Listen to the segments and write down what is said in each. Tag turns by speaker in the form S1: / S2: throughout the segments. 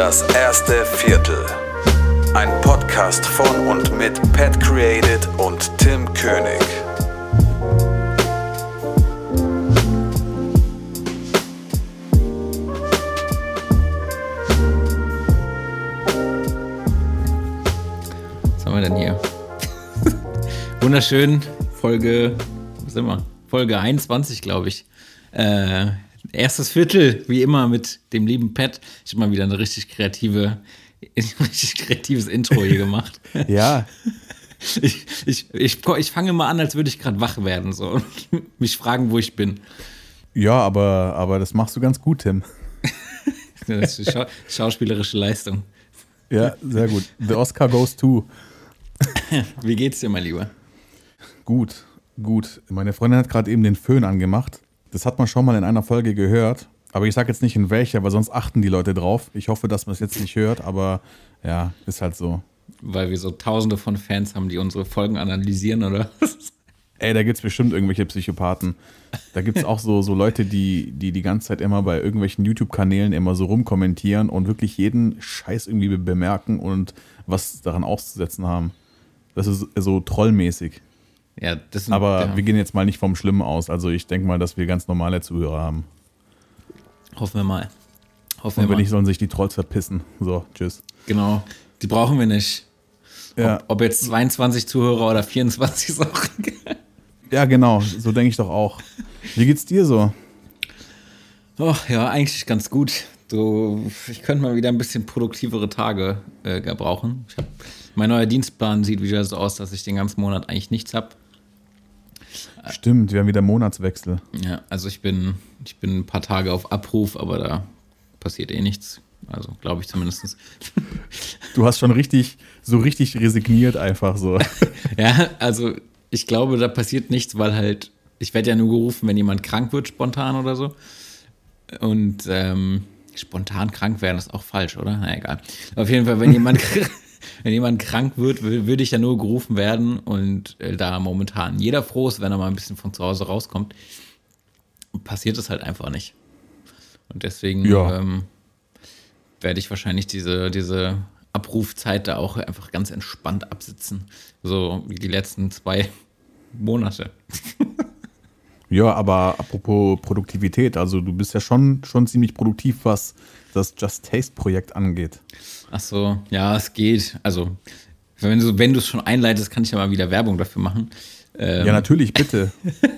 S1: Das erste Viertel. Ein Podcast von und mit Pat Created und Tim König.
S2: Was haben wir denn hier? Wunderschön, Folge, was wir? Folge 21, glaube ich. Äh, erstes Viertel, wie immer, mit dem lieben Pat. Ich habe mal wieder eine richtig kreative, ein richtig kreatives Intro hier gemacht.
S3: Ja,
S2: Ich, ich, ich, ich fange mal an, als würde ich gerade wach werden so, und mich fragen, wo ich bin.
S3: ja, aber, aber das machst du ganz gut, Tim.
S2: Das ist schau schauspielerische Leistung.
S3: Ja, sehr gut. The Oscar goes to.
S2: Wie geht's dir, mein Lieber?
S3: Gut, gut. Meine Freundin hat gerade eben den Föhn angemacht. Das hat man schon mal in einer Folge gehört. Aber ich sage jetzt nicht in welcher, weil sonst achten die Leute drauf. Ich hoffe, dass man es jetzt nicht hört, aber ja, ist halt so.
S2: Weil wir so tausende von Fans haben, die unsere Folgen analysieren, oder?
S3: Ey, da gibt es bestimmt irgendwelche Psychopathen. Da gibt es auch so, so Leute, die, die die ganze Zeit immer bei irgendwelchen YouTube-Kanälen immer so rumkommentieren und wirklich jeden Scheiß irgendwie be- bemerken und was daran auszusetzen haben. Das ist so trollmäßig.
S2: Ja, das sind,
S3: Aber
S2: ja,
S3: wir gehen jetzt mal nicht vom Schlimmen aus. Also ich denke mal, dass wir ganz normale Zuhörer haben.
S2: hoffen wir mal. Hoffen wir
S3: Und wenn
S2: mal.
S3: nicht, sollen sich die Trolls verpissen. So, tschüss.
S2: Genau, die brauchen wir nicht.
S3: Ja,
S2: Ob, ob jetzt 22 Zuhörer oder 24 ist auch egal.
S3: ja genau. So denke ich doch auch. Wie geht's dir so?
S2: Oh, ja, eigentlich ganz gut. So, ich könnte mal wieder ein bisschen produktivere Tage äh, gebrauchen. Hab, mein neuer Dienstplan sieht wieder so aus, dass ich den ganzen Monat eigentlich nichts habe.
S3: Stimmt, wir haben wieder Monatswechsel.
S2: Ja, also ich bin, ich bin ein paar Tage auf Abruf, aber da passiert eh nichts. Also glaube ich zumindest.
S3: Du hast schon richtig, so richtig resigniert einfach so.
S2: Ja, also ich glaube, da passiert nichts, weil halt, ich werde ja nur gerufen, wenn jemand krank wird, spontan oder so. Und ähm, spontan krank werden ist auch falsch, oder? Na egal. Auf jeden Fall, wenn jemand, wenn jemand krank wird, wür- würde ich ja nur gerufen werden und äh, da momentan jeder froh ist, wenn er mal ein bisschen von zu Hause rauskommt, passiert es halt einfach nicht. Und deswegen
S3: Ja.
S2: ähm, werde ich wahrscheinlich diese, diese Abrufzeit da auch einfach ganz entspannt absitzen. So wie die letzten zwei Monate.
S3: Ja, aber apropos Produktivität, also du bist ja schon, schon ziemlich produktiv, was das Just Taste-Projekt angeht.
S2: Ach so, ja, es geht. Also, wenn du wenn du es schon einleitest, kann ich ja mal wieder Werbung dafür machen. Ähm,
S3: Ja, natürlich, bitte.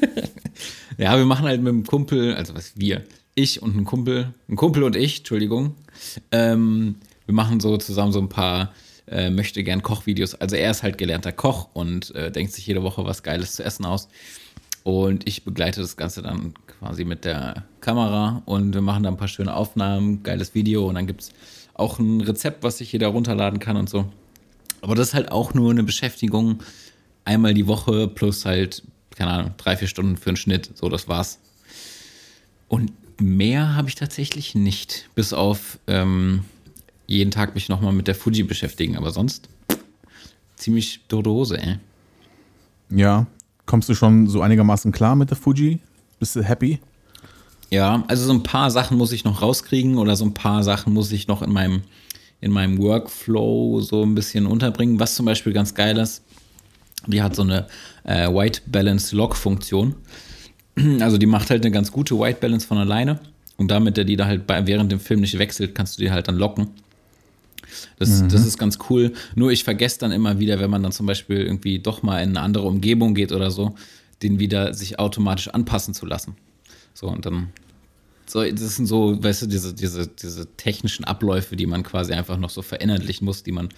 S2: Ja, wir machen halt mit dem Kumpel, also was wir, ich und ein Kumpel, ein Kumpel und ich, Entschuldigung, ähm, wir machen so zusammen so ein paar äh, möchte gern Kochvideos. Also er ist halt gelernter Koch und äh, denkt sich jede Woche was Geiles zu essen aus. Und ich begleite das Ganze dann quasi mit der Kamera und wir machen da ein paar schöne Aufnahmen, geiles Video und dann gibt es auch ein Rezept, was sich jeder runterladen kann und so. Aber das ist halt auch nur eine Beschäftigung einmal die Woche plus halt, keine Ahnung, drei, vier Stunden für einen Schnitt. So, das war's. Und mehr habe ich tatsächlich nicht. Bis auf ähm, jeden Tag mich nochmal mit der Fuji beschäftigen. Aber sonst ziemlich tote Hose, ey.
S3: Ja, kommst du schon so einigermaßen klar mit der Fuji? Bist du happy?
S2: Ja, also so ein paar Sachen muss ich noch rauskriegen oder so ein paar Sachen muss ich noch in meinem, in meinem Workflow so ein bisschen unterbringen. Was zum Beispiel ganz geil ist, die hat so eine äh, White Balance Lock Funktion. Also die macht halt eine ganz gute White Balance von alleine. Und damit der die da halt bei, während dem Film nicht wechselt, kannst du die halt dann locken. Das, das ist ganz cool. Nur ich vergesse dann immer wieder, wenn man dann zum Beispiel irgendwie doch mal in eine andere Umgebung geht oder so, den wieder sich automatisch anpassen zu lassen. So, und dann, so, das sind so, weißt du, diese, diese, diese technischen Abläufe, die man quasi einfach noch so verinnerlichen muss, die man,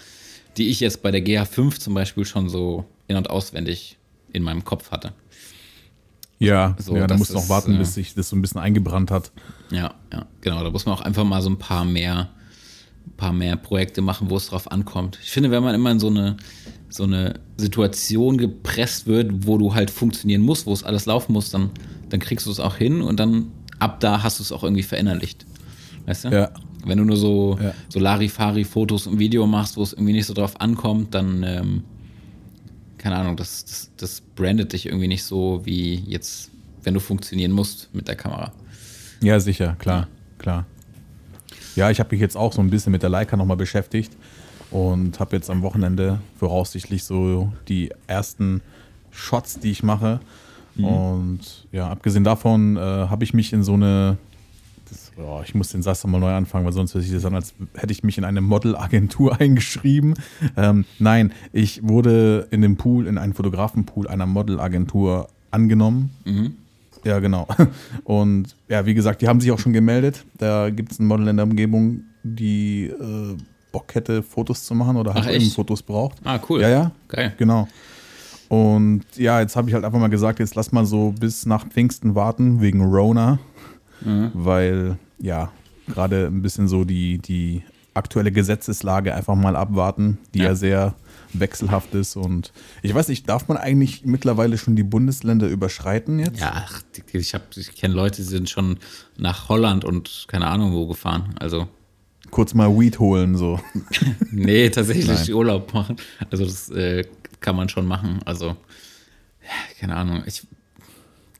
S2: die ich jetzt bei der GH5 zum Beispiel schon so in- und auswendig in meinem Kopf hatte.
S3: Ja,
S2: So,
S3: ja da du noch warten,
S2: äh,
S3: bis sich das so ein bisschen eingebrannt hat.
S2: Ja, ja, genau. Da muss man auch einfach mal so ein paar mehr, ein paar mehr Projekte machen, wo es drauf ankommt. Ich finde, wenn man immer in so eine, so eine Situation gepresst wird, wo du halt funktionieren musst, wo es alles laufen muss, dann, dann kriegst du es auch hin und dann ab da hast du es auch irgendwie verinnerlicht. Weißt du?
S3: Ja.
S2: Wenn du nur so,
S3: Ja.
S2: so Larifari-Fotos und Video machst, wo es irgendwie nicht so drauf ankommt, dann, ähm, keine Ahnung, das, das, das brandet dich irgendwie nicht so wie jetzt, wenn du funktionieren musst mit der Kamera.
S3: Ja, sicher, klar, klar. Ja, ich habe mich jetzt auch so ein bisschen mit der Leica nochmal beschäftigt und habe jetzt am Wochenende voraussichtlich so die ersten Shots, die ich mache. Mhm. Und ja, abgesehen davon äh, habe ich mich in so eine, das, oh, ich muss den Satz nochmal neu anfangen, weil sonst hört sich das an, als hätte ich mich in eine Modelagentur eingeschrieben. Ähm, nein, ich wurde in dem Pool, in einen Fotografenpool einer Modelagentur angenommen. Mhm. Ja, genau. Und ja, wie gesagt, die haben sich auch schon gemeldet. Da gibt es ein Model in der Umgebung, die äh, Bock hätte, Fotos zu machen oder halt Ach, Fotos braucht.
S2: Ah, cool.
S3: Ja, ja. Geil. Genau. Und ja, jetzt habe ich halt einfach mal gesagt, jetzt lass mal so bis nach Pfingsten warten, wegen Rona. Mhm. Weil, ja, gerade ein bisschen so die, die aktuelle Gesetzeslage einfach mal abwarten, die ja, ja sehr wechselhaft ist. Und ich weiß nicht, darf man eigentlich mittlerweile schon die Bundesländer überschreiten jetzt?
S2: Ja, ich, ich kenne Leute, die sind schon nach Holland und keine Ahnung wo gefahren. Also.
S3: Kurz mal Weed holen, so.
S2: nee, tatsächlich. Urlaub machen. Also, das äh, kann man schon machen. Also, keine Ahnung. Ich,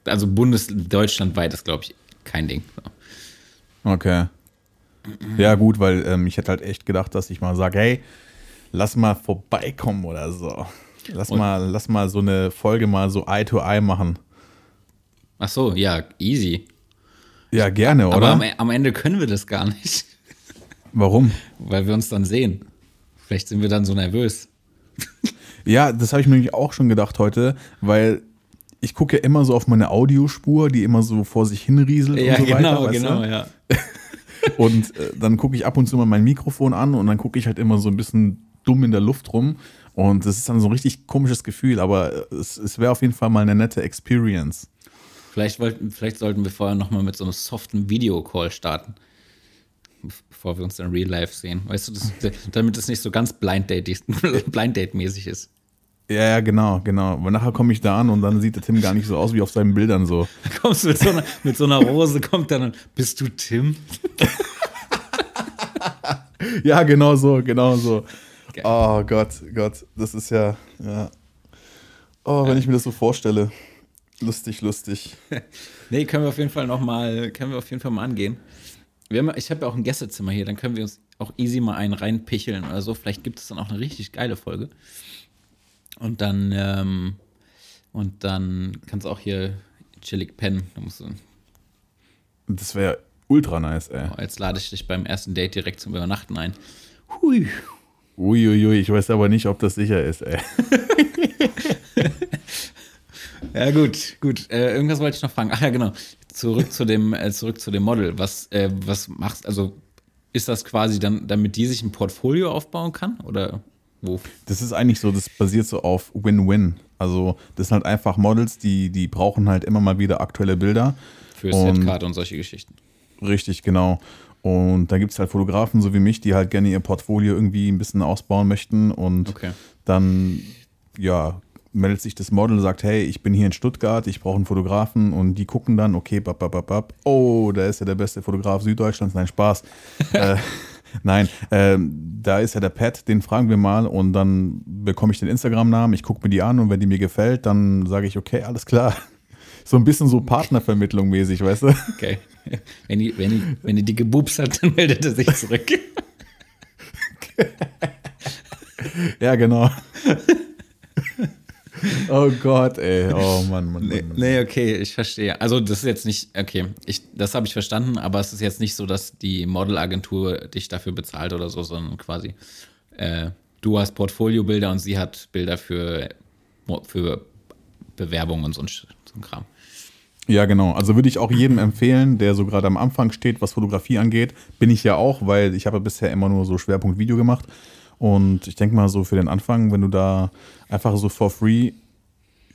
S2: also, Bundes deutschlandweit ist, glaube ich, kein Ding.
S3: Okay. Ja, gut, weil ähm, ich hätte halt echt gedacht, dass ich mal sage, hey, lass mal vorbeikommen oder so. Lass mal, lass mal so eine Folge mal so Eye to Eye machen.
S2: Ach so, ja, easy.
S3: Ja, gerne, oder?
S2: Aber am, am Ende können wir das gar nicht.
S3: Warum?
S2: Weil wir uns dann sehen. Vielleicht sind wir dann so nervös.
S3: Ja, das habe ich mir auch schon gedacht heute, weil ich gucke ja immer so auf meine Audiospur, die immer so vor sich hinrieselt
S2: ja,
S3: und so
S2: genau,
S3: weiter.
S2: Genau, genau, ja.
S3: und äh, dann gucke ich ab und zu mal mein Mikrofon an und dann gucke ich halt immer so ein bisschen dumm in der Luft rum. Und das ist dann so ein richtig komisches Gefühl, aber es, es wäre auf jeden Fall mal eine nette Experience.
S2: Vielleicht, wollten, vielleicht sollten wir vorher nochmal mit so einem soften Videocall starten. Bevor wir uns dann real life sehen. Weißt du, das, damit es nicht so ganz Blind Date-mäßig ist.
S3: Ja, ja, genau, genau. Weil nachher komme ich da an und dann sieht der Tim gar nicht so aus wie auf seinen Bildern so.
S2: Da kommst du mit so einer, mit so einer Rose, kommt dann, bist du Tim?
S3: ja, genau so, genau so. Geil. Oh Gott, Gott, das ist ja, ja. Oh, wenn ich mir das so vorstelle. Lustig, lustig.
S2: nee, können wir auf jeden Fall noch mal, können wir auf jeden Fall mal angehen. Haben, ich habe ja auch ein Gästezimmer hier, dann können wir uns auch easy mal einen reinpicheln oder so. Vielleicht gibt es dann auch eine richtig geile Folge. Und dann, ähm, und dann kannst du auch hier chillig pennen.
S3: Das wäre ultra nice, ey.
S2: Oh, jetzt lade ich dich beim ersten Date direkt zum Übernachten ein. Hui.
S3: Uiuiui, ich weiß aber nicht, ob das sicher ist, ey.
S2: ja, gut, gut. Äh, irgendwas wollte ich noch fragen. Ach ja, genau. Zurück zu dem, äh, zurück zu dem Model. Was, äh, was machst also ist das quasi dann, damit die sich ein Portfolio aufbauen kann? Oder wo?
S3: Das ist eigentlich so, das basiert so auf Win-Win. Also, das sind halt einfach Models, die, die brauchen halt immer mal wieder aktuelle Bilder.
S2: Für Setcard und solche Geschichten.
S3: Richtig, genau. Und da gibt es halt Fotografen, so wie mich, die halt gerne ihr Portfolio irgendwie ein bisschen ausbauen möchten. Und okay. dann, ja, meldet sich das Model und sagt, hey, ich bin hier in Stuttgart, ich brauche einen Fotografen. Und die gucken dann, okay, bap, bap, bap, bap. oh, da ist ja der beste Fotograf Süddeutschlands. Nein, Spaß. äh, nein, äh, da ist ja der Pat, den fragen wir mal und dann bekomme ich den Instagram-Namen, ich gucke mir die an und wenn die mir gefällt, dann sage ich, okay, alles klar. So ein bisschen so Partnervermittlung mäßig, weißt du?
S2: Okay. Wenn die, wenn die, wenn die dicke Boobs hat, dann meldet er sich zurück.
S3: ja, genau. Oh Gott, ey. Oh Mann, Mann,
S2: nee,
S3: Mann.
S2: Nee, okay, ich verstehe. Also, das ist jetzt nicht, okay, ich, das habe ich verstanden, aber es ist jetzt nicht so, dass die Modelagentur dich dafür bezahlt oder so, sondern quasi äh, du hast Portfoliobilder und sie hat Bilder für, für Bewerbungen und so ein, so ein Kram.
S3: Ja, genau. Also würde ich auch jedem empfehlen, der so gerade am Anfang steht, was Fotografie angeht. Bin ich ja auch, weil ich habe bisher immer nur so Schwerpunkt Video gemacht. Und ich denke mal so für den Anfang, wenn du da einfach so for free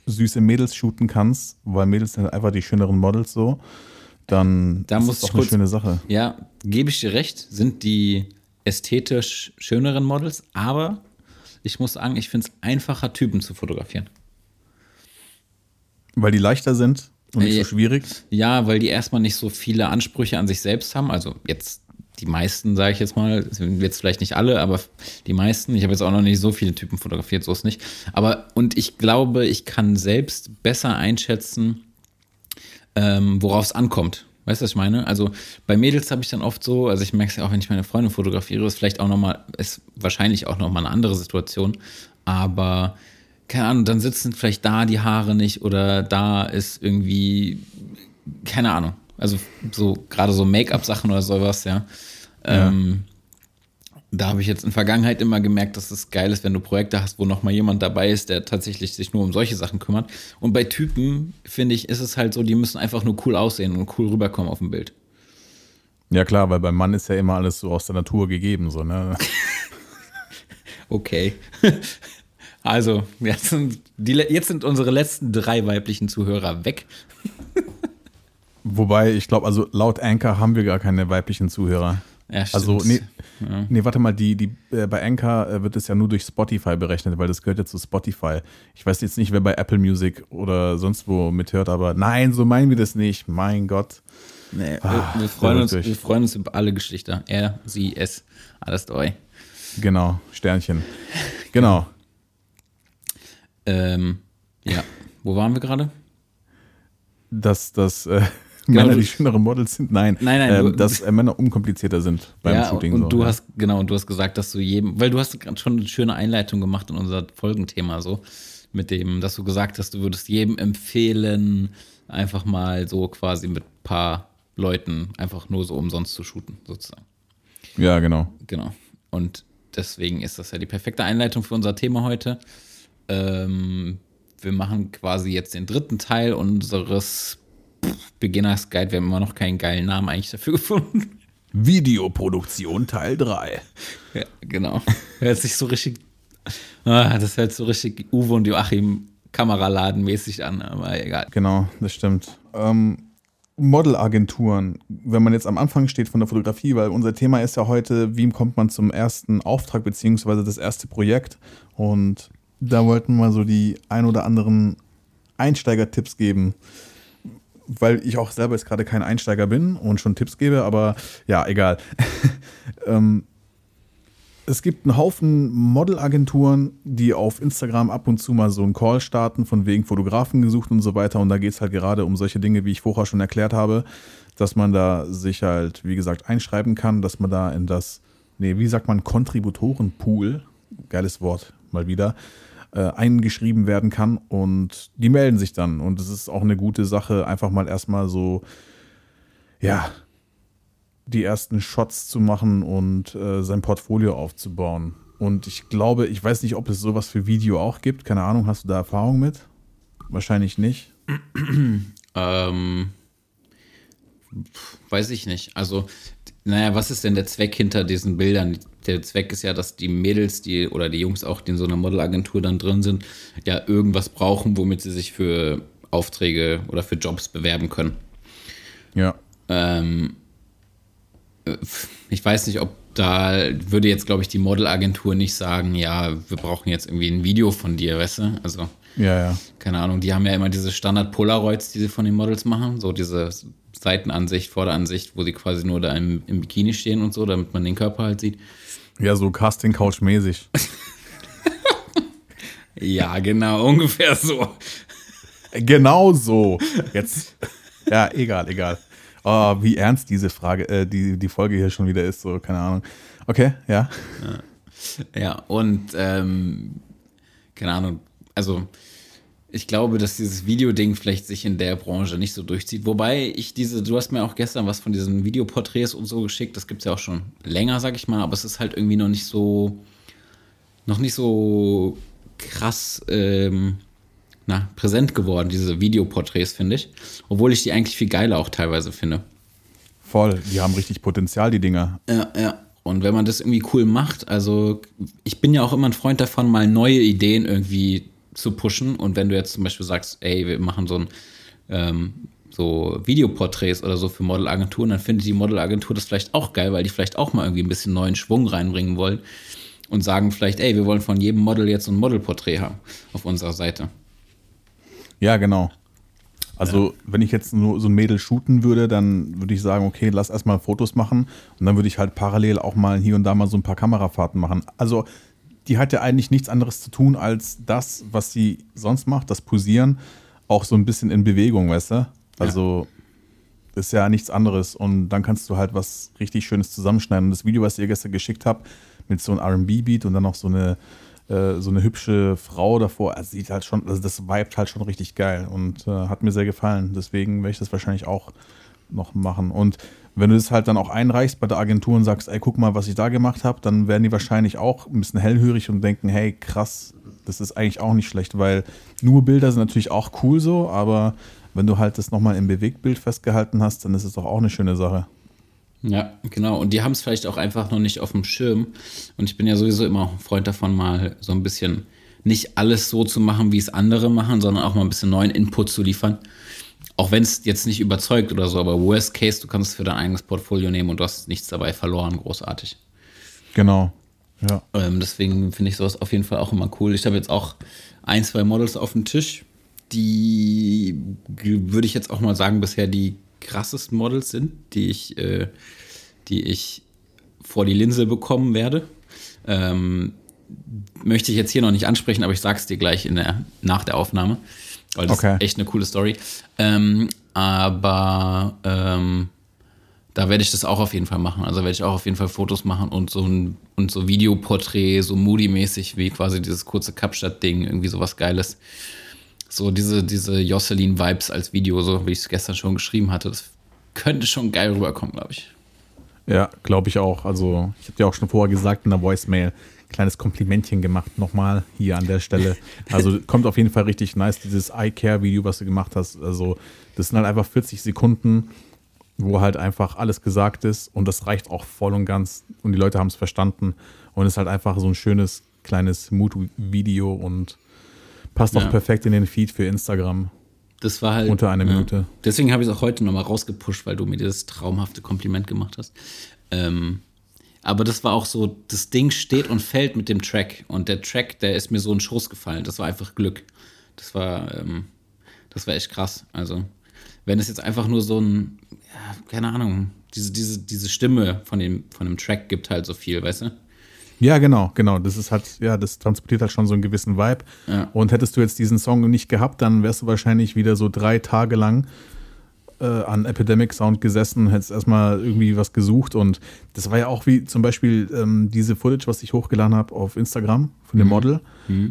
S3: süße Mädels shooten kannst, weil Mädels sind einfach die schöneren Models so, dann
S2: da
S3: ist
S2: das
S3: doch eine schöne Sache.
S2: Ja, gebe ich dir recht, sind die ästhetisch schöneren Models, aber ich muss sagen, ich finde es einfacher, Typen zu fotografieren.
S3: Weil die leichter sind? Und nicht so schwierig?
S2: Ja, weil die erstmal nicht so viele Ansprüche an sich selbst haben. Also jetzt die meisten, sage ich jetzt mal, jetzt vielleicht nicht alle, aber die meisten. Ich habe jetzt auch noch nicht so viele Typen fotografiert, so ist nicht. Aber und ich glaube, ich kann selbst besser einschätzen, ähm, worauf es ankommt. Weißt du, was ich meine? Also bei Mädels habe ich dann oft so, also ich merke es ja auch, wenn ich meine Freunde fotografiere, ist vielleicht auch nochmal, ist wahrscheinlich auch nochmal eine andere Situation. Aber keine Ahnung, dann sitzen vielleicht da die Haare nicht oder da ist irgendwie, keine Ahnung. Also so gerade so Make-up-Sachen oder sowas, ja. ja. Ähm, da habe ich jetzt in Vergangenheit immer gemerkt, dass es geil ist, wenn du Projekte hast, wo nochmal jemand dabei ist, der tatsächlich sich nur um solche Sachen kümmert. Und bei Typen, finde ich, ist es halt so, die müssen einfach nur cool aussehen und cool rüberkommen auf dem Bild.
S3: Ja, klar, weil beim Mann ist ja immer alles so aus der Natur gegeben, so, ne?
S2: okay. Also, jetzt sind, die, jetzt sind unsere letzten drei weiblichen Zuhörer weg.
S3: Wobei, ich glaube, also laut Anchor haben wir gar keine weiblichen Zuhörer. Ja, also, nee, ja. nee, warte mal, die, die, äh, bei Anchor äh, wird es ja nur durch Spotify berechnet, weil das gehört ja zu Spotify. Ich weiß jetzt nicht, wer bei Apple Music oder sonst wo mithört, aber nein, so meinen wir das nicht. Mein Gott.
S2: Nee, ah, wir, wir, freuen uns, wir freuen uns über alle Geschlechter. Er, sie, es, alles dabei.
S3: Genau, Sternchen. Genau.
S2: Ähm, ja, wo waren wir gerade?
S3: Dass das äh, genau, Männer die schönere Models sind. Nein,
S2: nein, nein
S3: ähm, dass äh, Männer unkomplizierter sind beim ja, Shooting.
S2: Und so, du ja. hast genau, und du hast gesagt, dass du jedem, weil du hast schon eine schöne Einleitung gemacht in unser Folgenthema so mit dem, dass du gesagt hast, du würdest jedem empfehlen, einfach mal so quasi mit ein paar Leuten einfach nur so umsonst zu shooten, sozusagen.
S3: Ja, genau.
S2: Genau. Und deswegen ist das ja die perfekte Einleitung für unser Thema heute. Ähm, wir machen quasi jetzt den dritten Teil unseres Beginners Guide. Wir haben immer noch keinen geilen Namen eigentlich dafür gefunden.
S3: Videoproduktion Teil 3.
S2: Ja, genau. Hört sich so richtig. Ah, das hört so richtig Uwe und Joachim Kameraladen-mäßig an, aber egal.
S3: Genau, das stimmt. Ähm, Modelagenturen, wenn man jetzt am Anfang steht von der Fotografie, weil unser Thema ist ja heute, wie kommt man zum ersten Auftrag beziehungsweise das erste Projekt und da wollten wir so die ein oder anderen Einsteiger-Tipps geben. Weil ich auch selber jetzt gerade kein Einsteiger bin und schon Tipps gebe, aber ja, egal. ähm, es gibt einen Haufen Modelagenturen, die auf Instagram ab und zu mal so einen Call starten, von wegen Fotografen gesucht und so weiter. Und da geht es halt gerade um solche Dinge, wie ich vorher schon erklärt habe, dass man da sich halt, wie gesagt, einschreiben kann, dass man da in das, nee, wie sagt man, Kontributorenpool, geiles Wort mal wieder, äh, eingeschrieben werden kann und die melden sich dann. Und es ist auch eine gute Sache, einfach mal erstmal so, ja, die ersten Shots zu machen und äh, sein Portfolio aufzubauen. Und ich glaube, ich weiß nicht, ob es sowas für Video auch gibt. Keine Ahnung, hast du da Erfahrung mit? Wahrscheinlich nicht.
S2: ähm, weiß ich nicht. Also, naja, was ist denn der Zweck hinter diesen Bildern? der Zweck ist ja, dass die Mädels, die oder die Jungs auch, die in so einer Modelagentur dann drin sind, ja irgendwas brauchen, womit sie sich für Aufträge oder für Jobs bewerben können.
S3: Ja.
S2: Ähm, äh, ich weiß nicht, ob da würde jetzt, glaube ich, die Modelagentur nicht sagen, ja, wir brauchen jetzt irgendwie ein Video von dir, weißt du? Also,
S3: ja, ja.
S2: Keine Ahnung, die haben ja immer diese Standard-Polaroids, die sie von den Models machen, so diese Seitenansicht, Vorderansicht, wo sie quasi nur da im, im Bikini stehen und so, damit man den Körper halt sieht.
S3: Ja, so Casting-Couch-mäßig.
S2: ja, genau, ungefähr so.
S3: Genau so. Jetzt. Ja, egal, egal. Oh, wie ernst diese Frage, äh, die, die Folge hier schon wieder ist, so, keine Ahnung. Okay, ja.
S2: Ja, ja und ähm, keine Ahnung, also ich glaube, dass dieses Videoding vielleicht sich in der Branche nicht so durchzieht. Wobei ich diese, du hast mir auch gestern was von diesen Videoporträts und so geschickt. Das gibt es ja auch schon länger, sag ich mal, aber es ist halt irgendwie noch nicht so, noch nicht so krass ähm, na, präsent geworden, diese Videoporträts, finde ich. Obwohl ich die eigentlich viel geiler auch teilweise finde.
S3: Voll, die haben richtig Potenzial, die Dinger.
S2: Ja, ja. Und wenn man das irgendwie cool macht, also ich bin ja auch immer ein Freund davon, mal neue Ideen irgendwie zu pushen. Und wenn du jetzt zum Beispiel sagst, ey, wir machen so ein ähm, so Videoporträts oder so für Modelagenturen, dann findet die Modelagentur das vielleicht auch geil, weil die vielleicht auch mal irgendwie ein bisschen neuen Schwung reinbringen wollen und sagen vielleicht, ey, wir wollen von jedem Model jetzt ein Modelporträt haben auf unserer Seite.
S3: Ja, genau. Also, ja. wenn ich jetzt nur so ein Mädel shooten würde, dann würde ich sagen, okay, lass erstmal Fotos machen und dann würde ich halt parallel auch mal hier und da mal so ein paar Kamerafahrten machen. Also, die hat ja eigentlich nichts anderes zu tun, als das, was sie sonst macht, das Posieren, auch so ein bisschen in Bewegung, weißt du? Also, ist ja nichts anderes. Und dann kannst du halt was richtig Schönes zusammenschneiden. Und das Video, was ich dir gestern geschickt habe, mit so einem RB-Beat und dann noch so eine, äh, so eine hübsche Frau davor, also sieht halt schon, also das vibet halt schon richtig geil und äh, hat mir sehr gefallen. Deswegen werde ich das wahrscheinlich auch noch machen. Und wenn du das halt dann auch einreichst bei der Agentur und sagst, ey, guck mal, was ich da gemacht habe, dann werden die wahrscheinlich auch ein bisschen hellhörig und denken, hey, krass, das ist eigentlich auch nicht schlecht, weil nur Bilder sind natürlich auch cool so, aber wenn du halt das nochmal im Bewegtbild festgehalten hast, dann ist es doch auch eine schöne Sache.
S2: Ja, genau. Und die haben es vielleicht auch einfach noch nicht auf dem Schirm. Und ich bin ja sowieso immer ein Freund davon, mal so ein bisschen nicht alles so zu machen, wie es andere machen, sondern auch mal ein bisschen neuen Input zu liefern. Auch wenn es jetzt nicht überzeugt oder so, aber worst case, du kannst es für dein eigenes Portfolio nehmen und du hast nichts dabei verloren, großartig.
S3: Genau. Ja.
S2: Ähm, deswegen finde ich sowas auf jeden Fall auch immer cool. Ich habe jetzt auch ein, zwei Models auf dem Tisch, die würde ich jetzt auch mal sagen, bisher die krassesten Models sind, die ich, äh, die ich vor die Linse bekommen werde. Ähm, möchte ich jetzt hier noch nicht ansprechen, aber ich sage es dir gleich in der, nach der Aufnahme, weil das
S3: Okay.
S2: ist echt eine coole Story. Ähm, aber ähm, da werde ich das auch auf jeden Fall machen. Also werde ich auch auf jeden Fall Fotos machen und so ein und so Videoporträt, so Moody-mäßig wie quasi dieses kurze Kapstadt-Ding, irgendwie sowas Geiles. So diese, diese Jocelyn-Vibes als Video, so wie ich es gestern schon geschrieben hatte, das könnte schon geil rüberkommen, glaube ich.
S3: Ja, glaube ich auch. Also, ich habe dir auch schon vorher gesagt in der Voicemail, kleines Komplimentchen gemacht, nochmal hier an der Stelle. Also, kommt auf jeden Fall richtig nice, dieses Eye-Care-Video, was du gemacht hast. Also, das sind halt einfach 40 Sekunden, wo halt einfach alles gesagt ist und das reicht auch voll und ganz und die Leute haben es verstanden und es ist halt einfach so ein schönes kleines Mood-Video und passt auch
S2: Ja.
S3: perfekt in den Feed für Instagram.
S2: Das war halt.
S3: Unter einer Minute.
S2: Deswegen habe ich es auch heute nochmal rausgepusht, weil du mir dieses traumhafte Kompliment gemacht hast. Ähm, aber das war auch so, das Ding steht und fällt mit dem Track. Und der Track, der ist mir so in den Schoß gefallen. Das war einfach Glück. Das war, ähm, das war echt krass. Also, wenn es jetzt einfach nur so ein, ja, keine Ahnung, diese, diese, diese Stimme von dem, von dem Track gibt halt so viel, weißt du?
S3: Ja, genau, genau. Das ist halt, ja, das transportiert halt schon so einen gewissen Vibe.
S2: Ja.
S3: Und hättest du jetzt diesen Song nicht gehabt, dann wärst du wahrscheinlich wieder so drei Tage lang äh, an Epidemic Sound gesessen, hättest erstmal irgendwie was gesucht. Und das war ja auch wie zum Beispiel ähm, diese Footage, was ich hochgeladen habe auf Instagram von dem Model.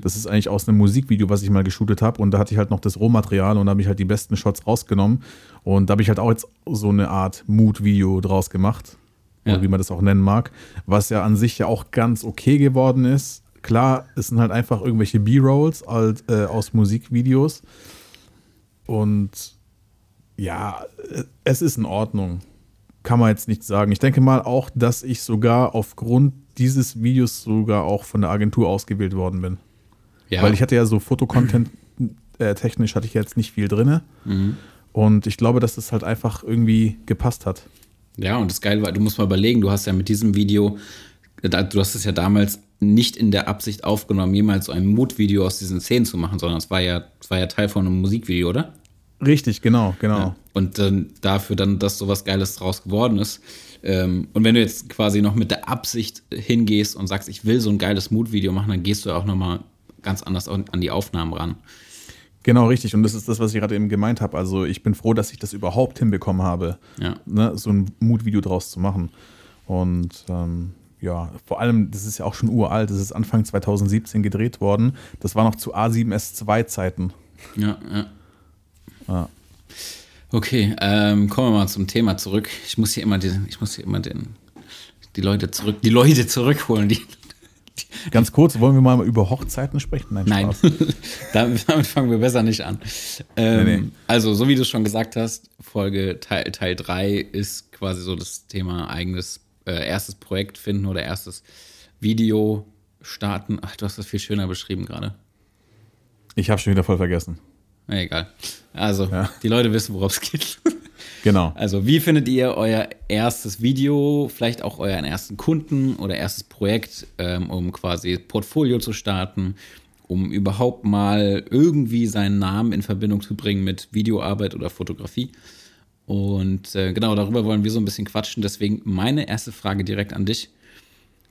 S3: Das ist eigentlich aus einem Musikvideo, was ich mal geshootet habe. Und da hatte ich halt noch das Rohmaterial und da habe ich halt die besten Shots rausgenommen. Und da habe ich halt auch jetzt so eine Art Mood-Video draus gemacht
S2: Ja.
S3: oder wie man das auch nennen mag, was ja an sich ja auch ganz okay geworden ist. Klar, es sind halt einfach irgendwelche B-Rolls halt, äh, aus Musikvideos und ja, es ist in Ordnung. Kann man jetzt nicht sagen. Ich denke mal auch, dass ich sogar aufgrund dieses Videos sogar auch von der Agentur ausgewählt worden bin.
S2: Ja.
S3: Weil ich hatte ja so Fotocontent äh, technisch hatte ich jetzt nicht viel drinne.
S2: Mhm.
S3: Und ich glaube, dass das halt einfach irgendwie gepasst hat.
S2: Ja, und das Geile war, du musst mal überlegen, du hast ja mit diesem Video, du hast es ja damals nicht in der Absicht aufgenommen, jemals so ein Mutvideo aus diesen Szenen zu machen, sondern es war ja, es war ja Teil von einem Musikvideo, oder?
S3: Richtig, genau, genau.
S2: Und dann dafür dann, dass so was Geiles draus geworden ist. Ähm, und wenn du jetzt quasi noch mit der Absicht hingehst und sagst, ich will so ein geiles Mutvideo machen, dann gehst du auch nochmal ganz anders an die Aufnahmen ran.
S3: Genau, richtig. Und das ist das, was ich gerade eben gemeint habe. Also ich bin froh, dass ich das überhaupt hinbekommen habe,
S2: Ja.
S3: ne, so ein Mutvideo draus zu machen. Und ähm, ja, vor allem, das ist ja auch schon uralt, das ist Anfang 2017 gedreht worden. Das war noch zu A7S2-Zeiten.
S2: Ja, ja.
S3: Ja.
S2: Okay, ähm, kommen wir mal zum Thema zurück. Ich muss hier immer den, ich muss hier immer den, die Leute zurück, die Leute zurückholen, die,
S3: Ganz kurz, wollen wir mal über Hochzeiten sprechen? Nein,
S2: Nein, damit, damit fangen wir besser nicht an. Ähm,
S3: Nee, nee.
S2: Also, so wie du schon gesagt hast, Folge Teil, Teil 3 ist quasi so das Thema eigenes äh, erstes Projekt finden oder erstes Video starten. Ach, du hast das viel schöner beschrieben gerade.
S3: Ich habe schon wieder voll vergessen.
S2: Egal. Also,
S3: Ja.
S2: die Leute wissen, worum es geht.
S3: Genau.
S2: Also, wie findet ihr euer erstes Video, vielleicht auch euren ersten Kunden oder erstes Projekt, ähm, um quasi Portfolio zu starten, um überhaupt mal irgendwie seinen Namen in Verbindung zu bringen mit Videoarbeit oder Fotografie? Und äh, genau darüber wollen wir so ein bisschen quatschen. Deswegen meine erste Frage direkt an dich.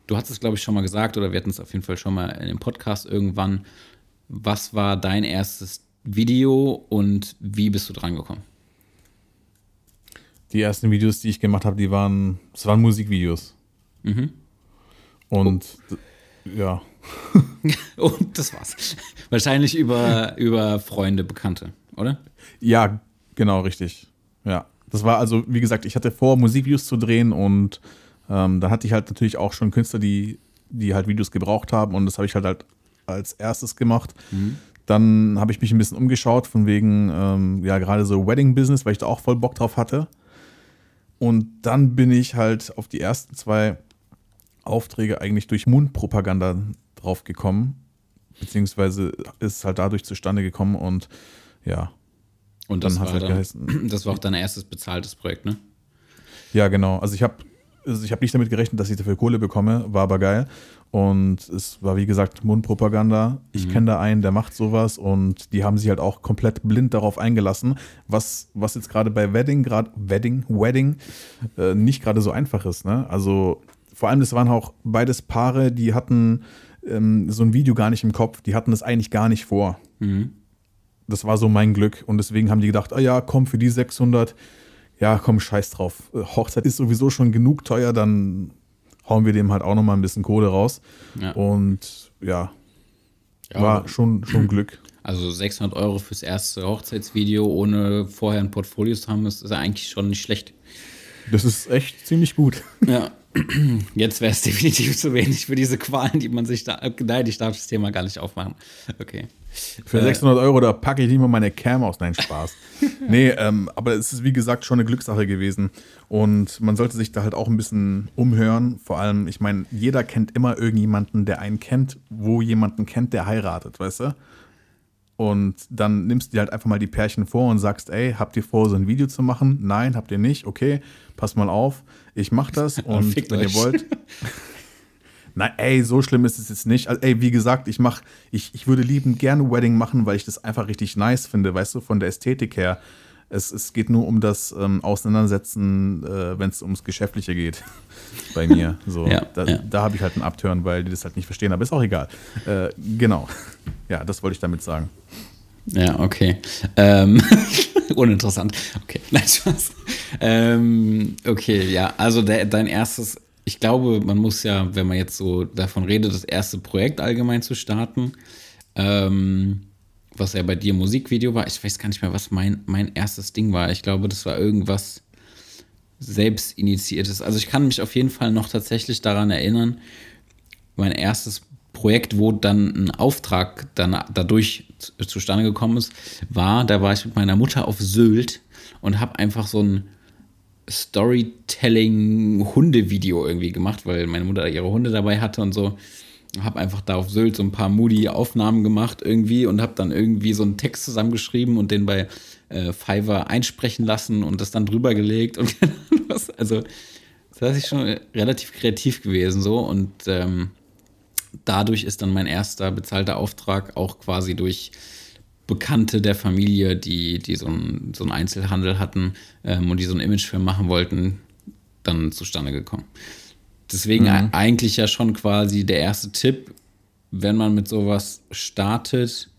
S2: Du hast es, glaube ich, schon mal gesagt oder wir hatten es auf jeden Fall schon mal in dem Podcast irgendwann. Was war dein erstes Video und wie bist du dran gekommen?
S3: Die ersten Videos, die ich gemacht habe, die waren, das waren Musikvideos.
S2: Mhm.
S3: Und ja,
S2: Und das war's. Wahrscheinlich über, über Freunde, Bekannte, oder?
S3: Ja, genau, richtig. Ja. Das war also, wie gesagt, ich hatte vor, Musikvideos zu drehen und ähm, da hatte ich halt natürlich auch schon Künstler, die, die halt Videos gebraucht haben und das habe ich halt, halt als erstes gemacht. Dann habe ich mich ein bisschen umgeschaut, von wegen, ähm, ja, gerade so Wedding-Business, weil ich da auch voll Bock drauf hatte. Und dann bin ich halt auf die ersten zwei Aufträge eigentlich durch Mundpropaganda drauf gekommen, beziehungsweise ist halt dadurch zustande gekommen und ja,
S2: Und
S3: Dann
S2: das,
S3: hat's
S2: war
S3: halt
S2: dann,
S3: geheißen.
S2: das war auch dein erstes bezahltes Projekt, ne?
S3: Ja, genau. Also ich habe also ich hab nicht damit gerechnet, dass ich dafür Kohle bekomme, war aber geil. Und es war wie gesagt Mundpropaganda. Ich kenne da einen, der macht sowas und die haben sich halt auch komplett blind darauf eingelassen, was, was jetzt gerade bei Wedding, gerade Wedding, Wedding, äh, nicht gerade so einfach ist. Ne? Also vor allem, das waren auch beides Paare, die hatten ähm, so ein Video gar nicht im Kopf, die hatten das eigentlich gar nicht vor. Das war so mein Glück und deswegen haben die gedacht, ah ja, komm, für die 600, ja, komm, scheiß drauf. Äh, Hochzeit ist sowieso schon genug teuer, dann hauen wir dem halt auch nochmal ein bisschen Kohle raus.
S2: Ja.
S3: Und ja,
S2: Ja,
S3: war schon, schon Glück.
S2: Also 600 Euro fürs erste Hochzeitsvideo, ohne vorher ein Portfolio zu haben, ist, ist ja eigentlich schon nicht schlecht.
S3: Das ist echt ziemlich gut.
S2: Ja. Jetzt wäre es definitiv zu wenig für diese Qualen, die man sich da. Nein, ich darf das Thema gar nicht aufmachen. Okay.
S3: Für 600 Euro, da packe ich nicht mal meine Cam aus. Nein, Spaß. nee, ähm, aber es ist wie gesagt schon eine Glückssache gewesen. Und man sollte sich da halt auch ein bisschen umhören. Vor allem, ich meine, jeder kennt immer irgendjemanden, der einen kennt, wo jemanden kennt, der heiratet, weißt du? Und dann nimmst du dir halt einfach mal die Pärchen vor und sagst, ey, habt ihr vor, so ein Video zu machen? Nein, habt ihr nicht? Okay, passt mal auf, ich mach das und wenn ihr wollt. Nein, ey, so schlimm ist es jetzt nicht. Also, ey, wie gesagt, ich mach, ich, ich würde liebend gerne Wedding machen, weil ich das einfach richtig nice finde, weißt du, von der Ästhetik her. Es, es geht nur um das ähm, Auseinandersetzen, äh, wenn es ums Geschäftliche geht. Bei mir. So,
S2: Ja,
S3: da
S2: ja.
S3: da habe ich halt einen Abturn, weil die das halt nicht verstehen, aber ist auch egal. Äh, genau. Ja, das wollte ich damit sagen.
S2: Ja, okay. Ähm, uninteressant. Okay, nein, Spaß. Ähm, okay, ja, also der, dein erstes, ich glaube, man muss ja, wenn man jetzt so davon redet, das erste Projekt allgemein zu starten, ähm, was ja bei dir Musikvideo war, ich weiß gar nicht mehr, was mein, mein erstes Ding war. Ich glaube, das war irgendwas selbst initiiertes. Also ich kann mich auf jeden Fall noch tatsächlich daran erinnern, mein erstes Projekt, wo dann ein Auftrag dann dadurch zu- zustande gekommen ist, war, da war ich mit meiner Mutter auf Sylt und habe einfach so ein Storytelling-Hunde-Video irgendwie gemacht, weil meine Mutter ihre Hunde dabei hatte und so. Habe einfach da auf Sylt so ein paar Moody-Aufnahmen gemacht irgendwie und habe dann irgendwie so einen Text zusammengeschrieben und den bei äh, Fiverr einsprechen lassen und das dann drüber gelegt und keine Ahnung was. Also das ist schon relativ kreativ gewesen so und ähm, dadurch ist dann mein erster bezahlter Auftrag auch quasi durch Bekannte der Familie, die, die so, einen, so einen Einzelhandel hatten ähm, und die so einen Imagefilm machen wollten, dann zustande gekommen. Deswegen e- eigentlich ja schon quasi der erste Tipp, wenn man mit sowas startet,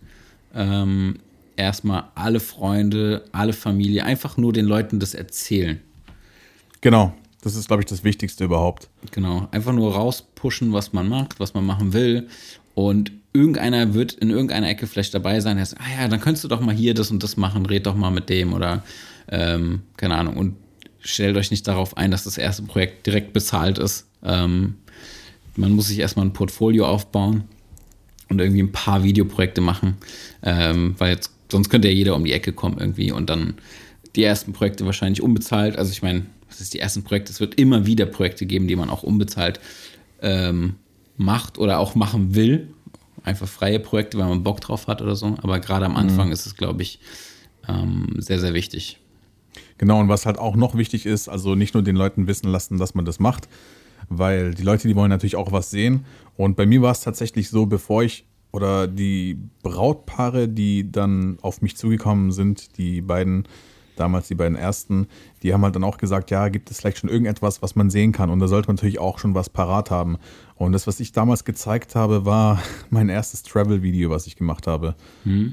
S2: ähm, erstmal alle Freunde, alle Familie, einfach nur den Leuten das erzählen.
S3: Genau. Das ist, glaube ich, das Wichtigste überhaupt.
S2: Genau, einfach nur rauspushen, was man macht, was man machen will. Und irgendeiner wird in irgendeiner Ecke vielleicht dabei sein, der sagt, ah ja, dann könntest du doch mal hier das und das machen, red doch mal mit dem oder ähm, keine Ahnung. Und stellt euch nicht darauf ein, dass das erste Projekt direkt bezahlt ist. Ähm, man muss sich erstmal ein Portfolio aufbauen und irgendwie ein paar Videoprojekte machen, ähm, weil jetzt, sonst könnte ja jeder um die Ecke kommen irgendwie und dann die ersten Projekte wahrscheinlich unbezahlt. Also ich meine, was ist die ersten Projekte? Es wird immer wieder Projekte geben, die man auch unbezahlt ähm, macht oder auch machen will. Einfach freie Projekte, weil man Bock drauf hat oder so. Aber gerade am Anfang ist es, glaube ich, ähm, sehr, sehr wichtig.
S3: Genau, und was halt auch noch wichtig ist, also nicht nur den Leuten wissen lassen, dass man das macht, weil die Leute, die wollen natürlich auch was sehen. Und bei mir war es tatsächlich so, bevor ich oder die Brautpaare, die dann auf mich zugekommen sind, die beiden, damals die beiden ersten, die haben halt dann auch gesagt, ja, gibt es vielleicht schon irgendetwas, was man sehen kann? Und da sollte man natürlich auch schon was parat haben. Und das, was ich damals gezeigt habe, war mein erstes Travel-Video, was ich gemacht habe.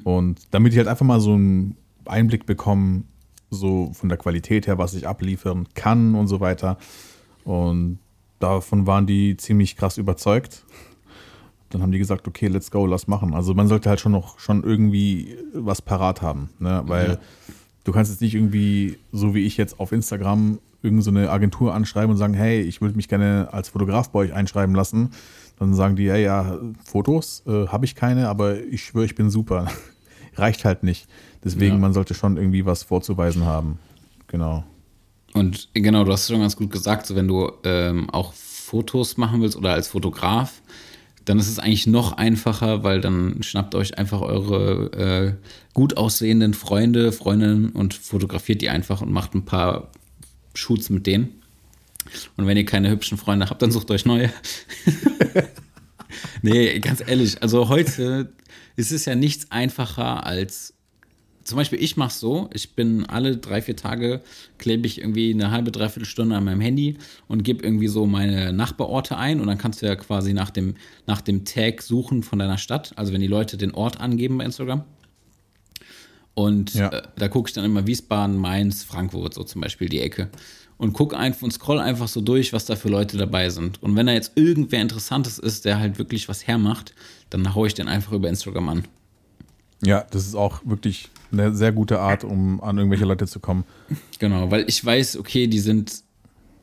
S3: Und damit ich halt einfach mal so einen Einblick bekomme, so von der Qualität her, was ich abliefern kann und so weiter. Und davon waren die ziemlich krass überzeugt. Dann haben die gesagt, okay, let's go, lass machen. Also man sollte halt schon noch schon irgendwie was parat haben, ne? weil ja. du kannst jetzt nicht irgendwie, so wie ich jetzt auf Instagram, irgendeine so Agentur anschreiben und sagen, hey, ich würde mich gerne als Fotograf bei euch einschreiben lassen. Dann sagen die, ja, ja, Fotos äh, habe ich keine, aber ich schwöre, ich bin super. Reicht halt nicht. Deswegen, ja. man sollte schon irgendwie was vorzuweisen haben. Genau.
S2: Und genau, du hast es schon ganz gut gesagt, so wenn du ähm, auch Fotos machen willst oder als Fotograf, dann ist es eigentlich noch einfacher, weil dann schnappt euch einfach eure äh, gut aussehenden Freunde, Freundinnen und fotografiert die einfach und macht ein paar Shoots mit denen. Und wenn ihr keine hübschen Freunde habt, dann sucht euch neue. nee, ganz ehrlich, also heute ist es ja nichts einfacher als zum Beispiel, ich mache so, ich bin alle drei, vier Tage, klebe ich irgendwie eine halbe, dreiviertel Stunde an meinem Handy und gebe irgendwie so meine Nachbarorte ein und dann kannst du ja quasi nach dem, nach dem Tag suchen von deiner Stadt, also wenn die Leute den Ort angeben bei Instagram. Und ja. äh, da gucke ich dann immer Wiesbaden, Mainz, Frankfurt, so zum Beispiel die Ecke. Und guck einfach und scroll einfach so durch, was da für Leute dabei sind. Und wenn da jetzt irgendwer Interessantes ist, der halt wirklich was hermacht, dann haue ich den einfach über Instagram an.
S3: Ja, das ist auch wirklich eine sehr gute Art, um an irgendwelche Leute zu kommen.
S2: Genau, weil ich weiß, okay, die sind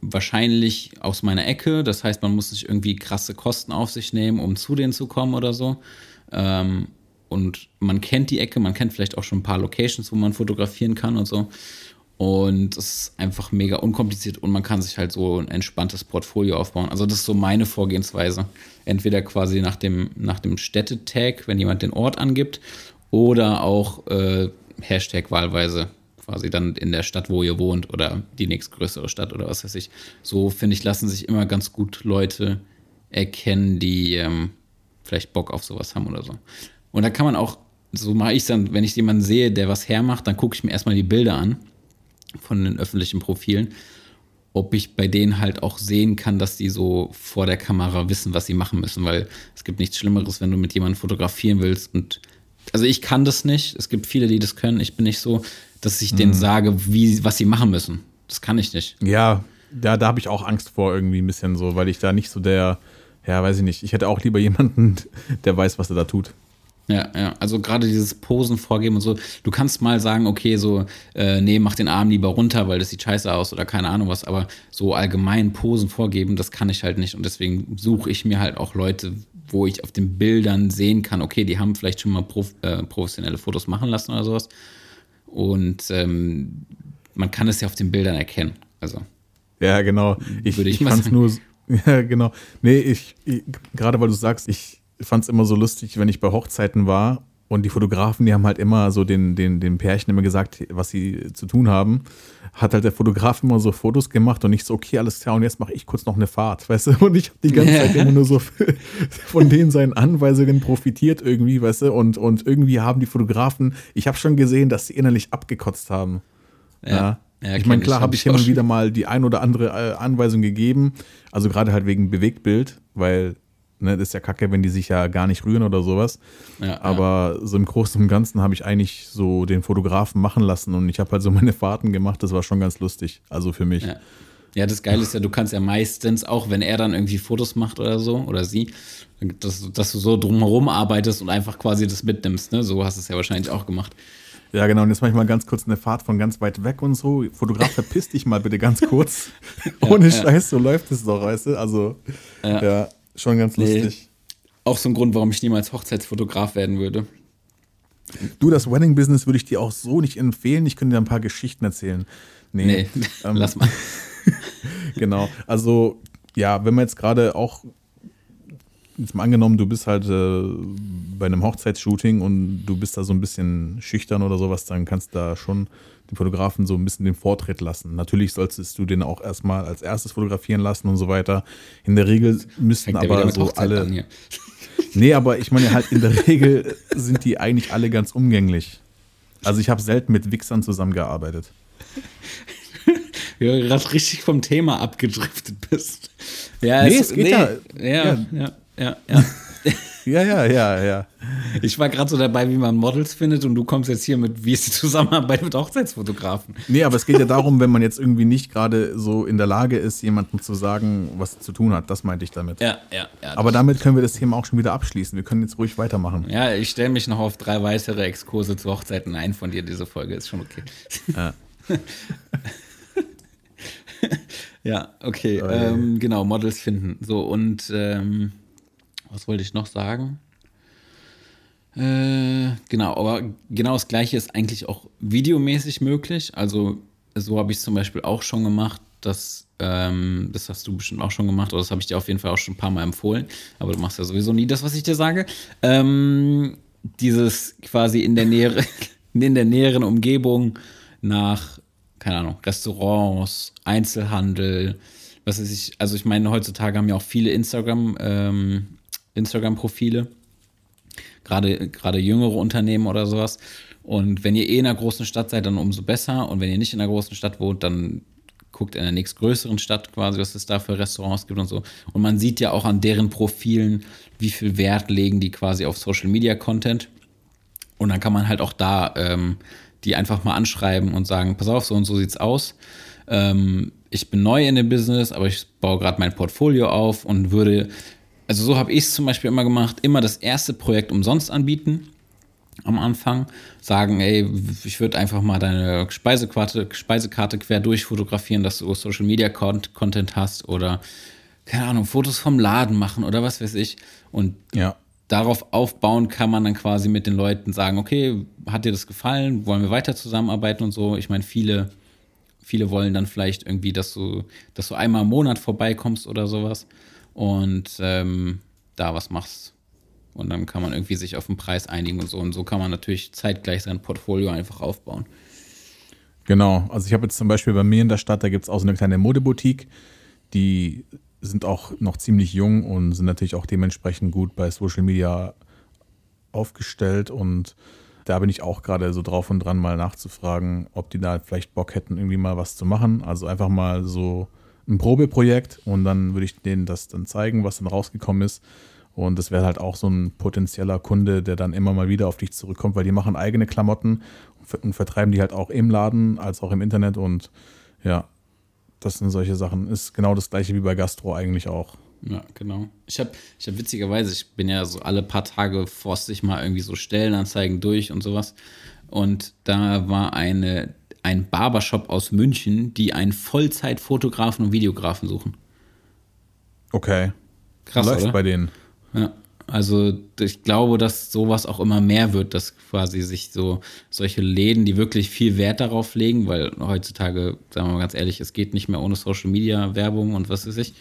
S2: wahrscheinlich aus meiner Ecke. Das heißt, man muss sich irgendwie krasse Kosten auf sich nehmen, um zu denen zu kommen oder so. Ähm, und man kennt die Ecke, man kennt vielleicht auch schon ein paar Locations, wo man fotografieren kann und so. Und es ist einfach mega unkompliziert und man kann sich halt so ein entspanntes Portfolio aufbauen. Also das ist so meine Vorgehensweise. Entweder quasi nach dem, nach dem Städtetag, wenn jemand den Ort angibt, oder auch äh, Hashtag wahlweise quasi dann in der Stadt, wo ihr wohnt oder die nächstgrößere Stadt oder was weiß ich. So finde ich, lassen sich immer ganz gut Leute erkennen, die ähm, vielleicht Bock auf sowas haben oder so. Und da kann man auch, so mache ich es dann, wenn ich jemanden sehe, der was hermacht, dann gucke ich mir erstmal die Bilder an von den öffentlichen Profilen, ob ich bei denen halt auch sehen kann, dass die so vor der Kamera wissen, was sie machen müssen, weil es gibt nichts Schlimmeres, wenn du mit jemandem fotografieren willst und also ich kann das nicht. Es gibt viele, die das können. Ich bin nicht so, dass ich mhm. denen sage, wie, was sie machen müssen. Das kann ich nicht.
S3: Ja, da, da habe ich auch Angst vor irgendwie ein bisschen so, weil ich da nicht so der, ja, weiß ich nicht. Ich hätte auch lieber jemanden, der weiß, was er da tut.
S2: Ja, ja, also gerade dieses Posen vorgeben und so. Du kannst mal sagen, okay, so, äh, nee, mach den Arm lieber runter, weil das sieht scheiße aus oder keine Ahnung was, aber so allgemein Posen vorgeben, das kann ich halt nicht und deswegen suche ich mir halt auch Leute, wo ich auf den Bildern sehen kann, okay, die haben vielleicht schon mal prof äh, professionelle Fotos machen lassen oder sowas. Und ähm, man kann es ja auf den Bildern erkennen. Also.
S3: Ja, genau. Ich, ich, ich fand es nur. Ja, genau. Nee, ich, ich gerade weil du sagst, ich fand es immer so lustig, wenn ich bei Hochzeiten war und die Fotografen, die haben halt immer so den, den, den Pärchen immer gesagt, was sie zu tun haben hat halt der Fotograf immer so Fotos gemacht und nicht so, okay, alles klar, und jetzt mache ich kurz noch eine Fahrt, weißt du? Und ich habe die ganze Zeit immer nur so von denen seinen Anweisungen profitiert irgendwie, weißt du? Und, und irgendwie haben die Fotografen, ich habe schon gesehen, dass sie innerlich abgekotzt haben. Ja. ja. ja ich meine, klar habe ich hin und wieder mal die ein oder andere äh, Anweisung gegeben, also gerade halt wegen Bewegtbild, weil Ne, das ist ja kacke, wenn die sich ja gar nicht rühren oder sowas. Ja, Aber ja. so im Großen und Ganzen habe ich eigentlich so den Fotografen machen lassen und ich habe halt so meine Fahrten gemacht. Das war schon ganz lustig. Also für mich.
S2: Ja. ja. das Geile ist ja, du kannst ja meistens, auch wenn er dann irgendwie Fotos macht oder so, oder sie, dass, dass du so drumherum arbeitest und einfach quasi das mitnimmst. Ne? So hast du es ja wahrscheinlich auch gemacht.
S3: Ja, genau. Und jetzt mache ich mal ganz kurz eine Fahrt von ganz weit weg und so. Fotograf, verpiss dich mal bitte ganz kurz. Ohne Scheiß, so läuft es doch, weißt du? Also, ja. Schon ganz lustig.
S2: Nee. Auch so ein Grund, warum ich niemals Hochzeitsfotograf werden würde.
S3: Du, das Wedding-Business würde ich dir auch so nicht empfehlen. Ich könnte dir ein paar Geschichten erzählen.
S2: Nee, nee ähm, lass mal.
S3: genau. Also, ja, wenn man jetzt gerade auch, jetzt mal angenommen, du bist halt äh, bei einem Hochzeitsshooting und du bist da so ein bisschen schüchtern oder sowas, dann kannst du da schon den Fotografen so ein bisschen den Vortritt lassen. Natürlich solltest du den auch erstmal als erstes fotografieren lassen und so weiter. In der Regel müssten aber so alle. Nee, aber ich meine halt, in der Regel sind die eigentlich alle ganz umgänglich. Also ich habe selten mit Wichsern zusammengearbeitet.
S2: Du gerade richtig vom Thema abgedriftet bist.
S3: Ja, nee, es, es geht nee,
S2: ja. Ja, ja, ja, ja.
S3: Ja, ja, ja, ja.
S2: Ich war gerade so dabei, wie man Models findet und du kommst jetzt hier mit, wie ist die Zusammenarbeit mit Hochzeitsfotografen?
S3: Nee, aber es geht ja darum, wenn man jetzt irgendwie nicht gerade so in der Lage ist, jemandem zu sagen, was zu tun hat. Das meinte ich damit.
S2: Ja, ja, ja.
S3: Aber damit können wir das Thema auch schon wieder abschließen. Wir können jetzt ruhig weitermachen.
S2: Ja, ich stelle mich noch auf drei weitere Exkurse zu Hochzeiten ein von dir. Diese Folge ist schon okay.
S3: Ja.
S2: Ja, okay.
S3: Oh.
S2: Ähm, genau, Models finden. So, und ähm, was wollte ich noch sagen? Äh, genau, aber genau das gleiche ist eigentlich auch videomäßig möglich. Also, so habe ich es zum Beispiel auch schon gemacht. Das, ähm, das hast du bestimmt auch schon gemacht, oder das habe ich dir auf jeden Fall auch schon ein paar Mal empfohlen. Aber du machst ja sowieso nie das, was ich dir sage. Ähm, dieses quasi in der Nähe, in der näheren Umgebung nach keine Ahnung, Restaurants, Einzelhandel, was weiß ich, also ich meine, heutzutage haben ja auch viele Instagram, ähm, Instagram-Profile, gerade, gerade jüngere Unternehmen oder sowas. Und wenn ihr eh in einer großen Stadt seid, dann umso besser. Und wenn ihr nicht in einer großen Stadt wohnt, dann guckt in der nächstgrößeren Stadt quasi, was es da für Restaurants gibt und so. Und man sieht ja auch an deren Profilen, wie viel Wert legen die quasi auf Social Media Content. Und dann kann man halt auch da ähm, die einfach mal anschreiben und sagen, pass auf, so und so sieht's aus. Ähm, ich bin neu in dem Business, aber ich baue gerade mein Portfolio auf und würde, also so habe ich es zum Beispiel immer gemacht, immer das erste Projekt umsonst anbieten am Anfang, sagen, ey, ich würde einfach mal deine Speisekarte, Speisekarte quer durchfotografieren, dass du Social Media Content hast oder keine Ahnung, Fotos vom Laden machen oder was weiß ich. Und
S3: Ja.
S2: darauf aufbauen kann man dann quasi mit den Leuten sagen, okay, hat dir das gefallen? Wollen wir weiter zusammenarbeiten und so? Ich meine, viele, viele wollen dann vielleicht irgendwie, dass du, dass du einmal im Monat vorbeikommst oder sowas und ähm, da was machst. Und dann kann man irgendwie sich auf den Preis einigen und so. Und so kann man natürlich zeitgleich sein Portfolio einfach aufbauen.
S3: Genau, also ich habe jetzt zum Beispiel bei mir in der Stadt, da gibt es auch so eine kleine Modeboutique, die sind auch noch ziemlich jung und sind natürlich auch dementsprechend gut bei Social Media aufgestellt und da bin ich auch gerade so drauf und dran, mal nachzufragen, ob die da vielleicht Bock hätten, irgendwie mal was zu machen. Also einfach mal so ein Probeprojekt und dann würde ich denen das dann zeigen, was dann rausgekommen ist. Und das wäre halt auch so ein potenzieller Kunde, der dann immer mal wieder auf dich zurückkommt, weil die machen eigene Klamotten und vertreiben die halt auch im Laden als auch im Internet. Und ja, das sind solche Sachen. Ist genau das gleiche wie bei Gastro eigentlich auch.
S2: Ja, genau. Ich habe ich hab witzigerweise, ich bin ja so alle paar Tage forste ich mal irgendwie so Stellenanzeigen durch und sowas. Und da war eine, ein Barbershop aus München, die einen Vollzeit-Fotografen und Videografen suchen.
S3: Okay.
S2: Krass,
S3: Läuft
S2: oder?
S3: bei denen.
S2: Ja, also ich glaube, dass sowas auch immer mehr wird, dass quasi sich so solche Läden, die wirklich viel Wert darauf legen, weil heutzutage, sagen wir mal ganz ehrlich, es geht nicht mehr ohne Social Media Werbung und was weiß ich,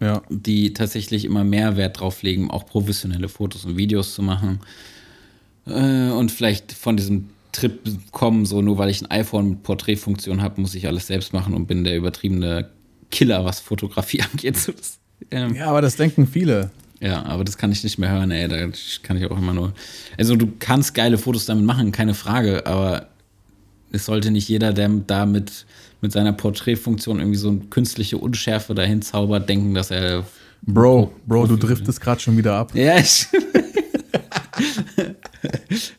S3: Ja.
S2: die tatsächlich immer mehr Wert drauf legen, auch professionelle Fotos und Videos zu machen. Äh, und vielleicht von diesem Trip kommen, so nur weil ich ein iPhone mit Porträtfunktion habe, muss ich alles selbst machen und bin der übertriebene Killer, was Fotografie angeht. So das, ähm,
S3: Ja, aber das denken viele.
S2: ja, aber das kann ich nicht mehr hören, ey. Da kann ich auch immer nur. Also, du kannst geile Fotos damit machen, keine Frage, aber es sollte nicht jeder, der da mit, seiner Porträtfunktion irgendwie so eine künstliche Unschärfe dahin zaubert, denken, dass er.
S3: Bro, Bro, du driftest gerade schon wieder ab.
S2: Ja, ich,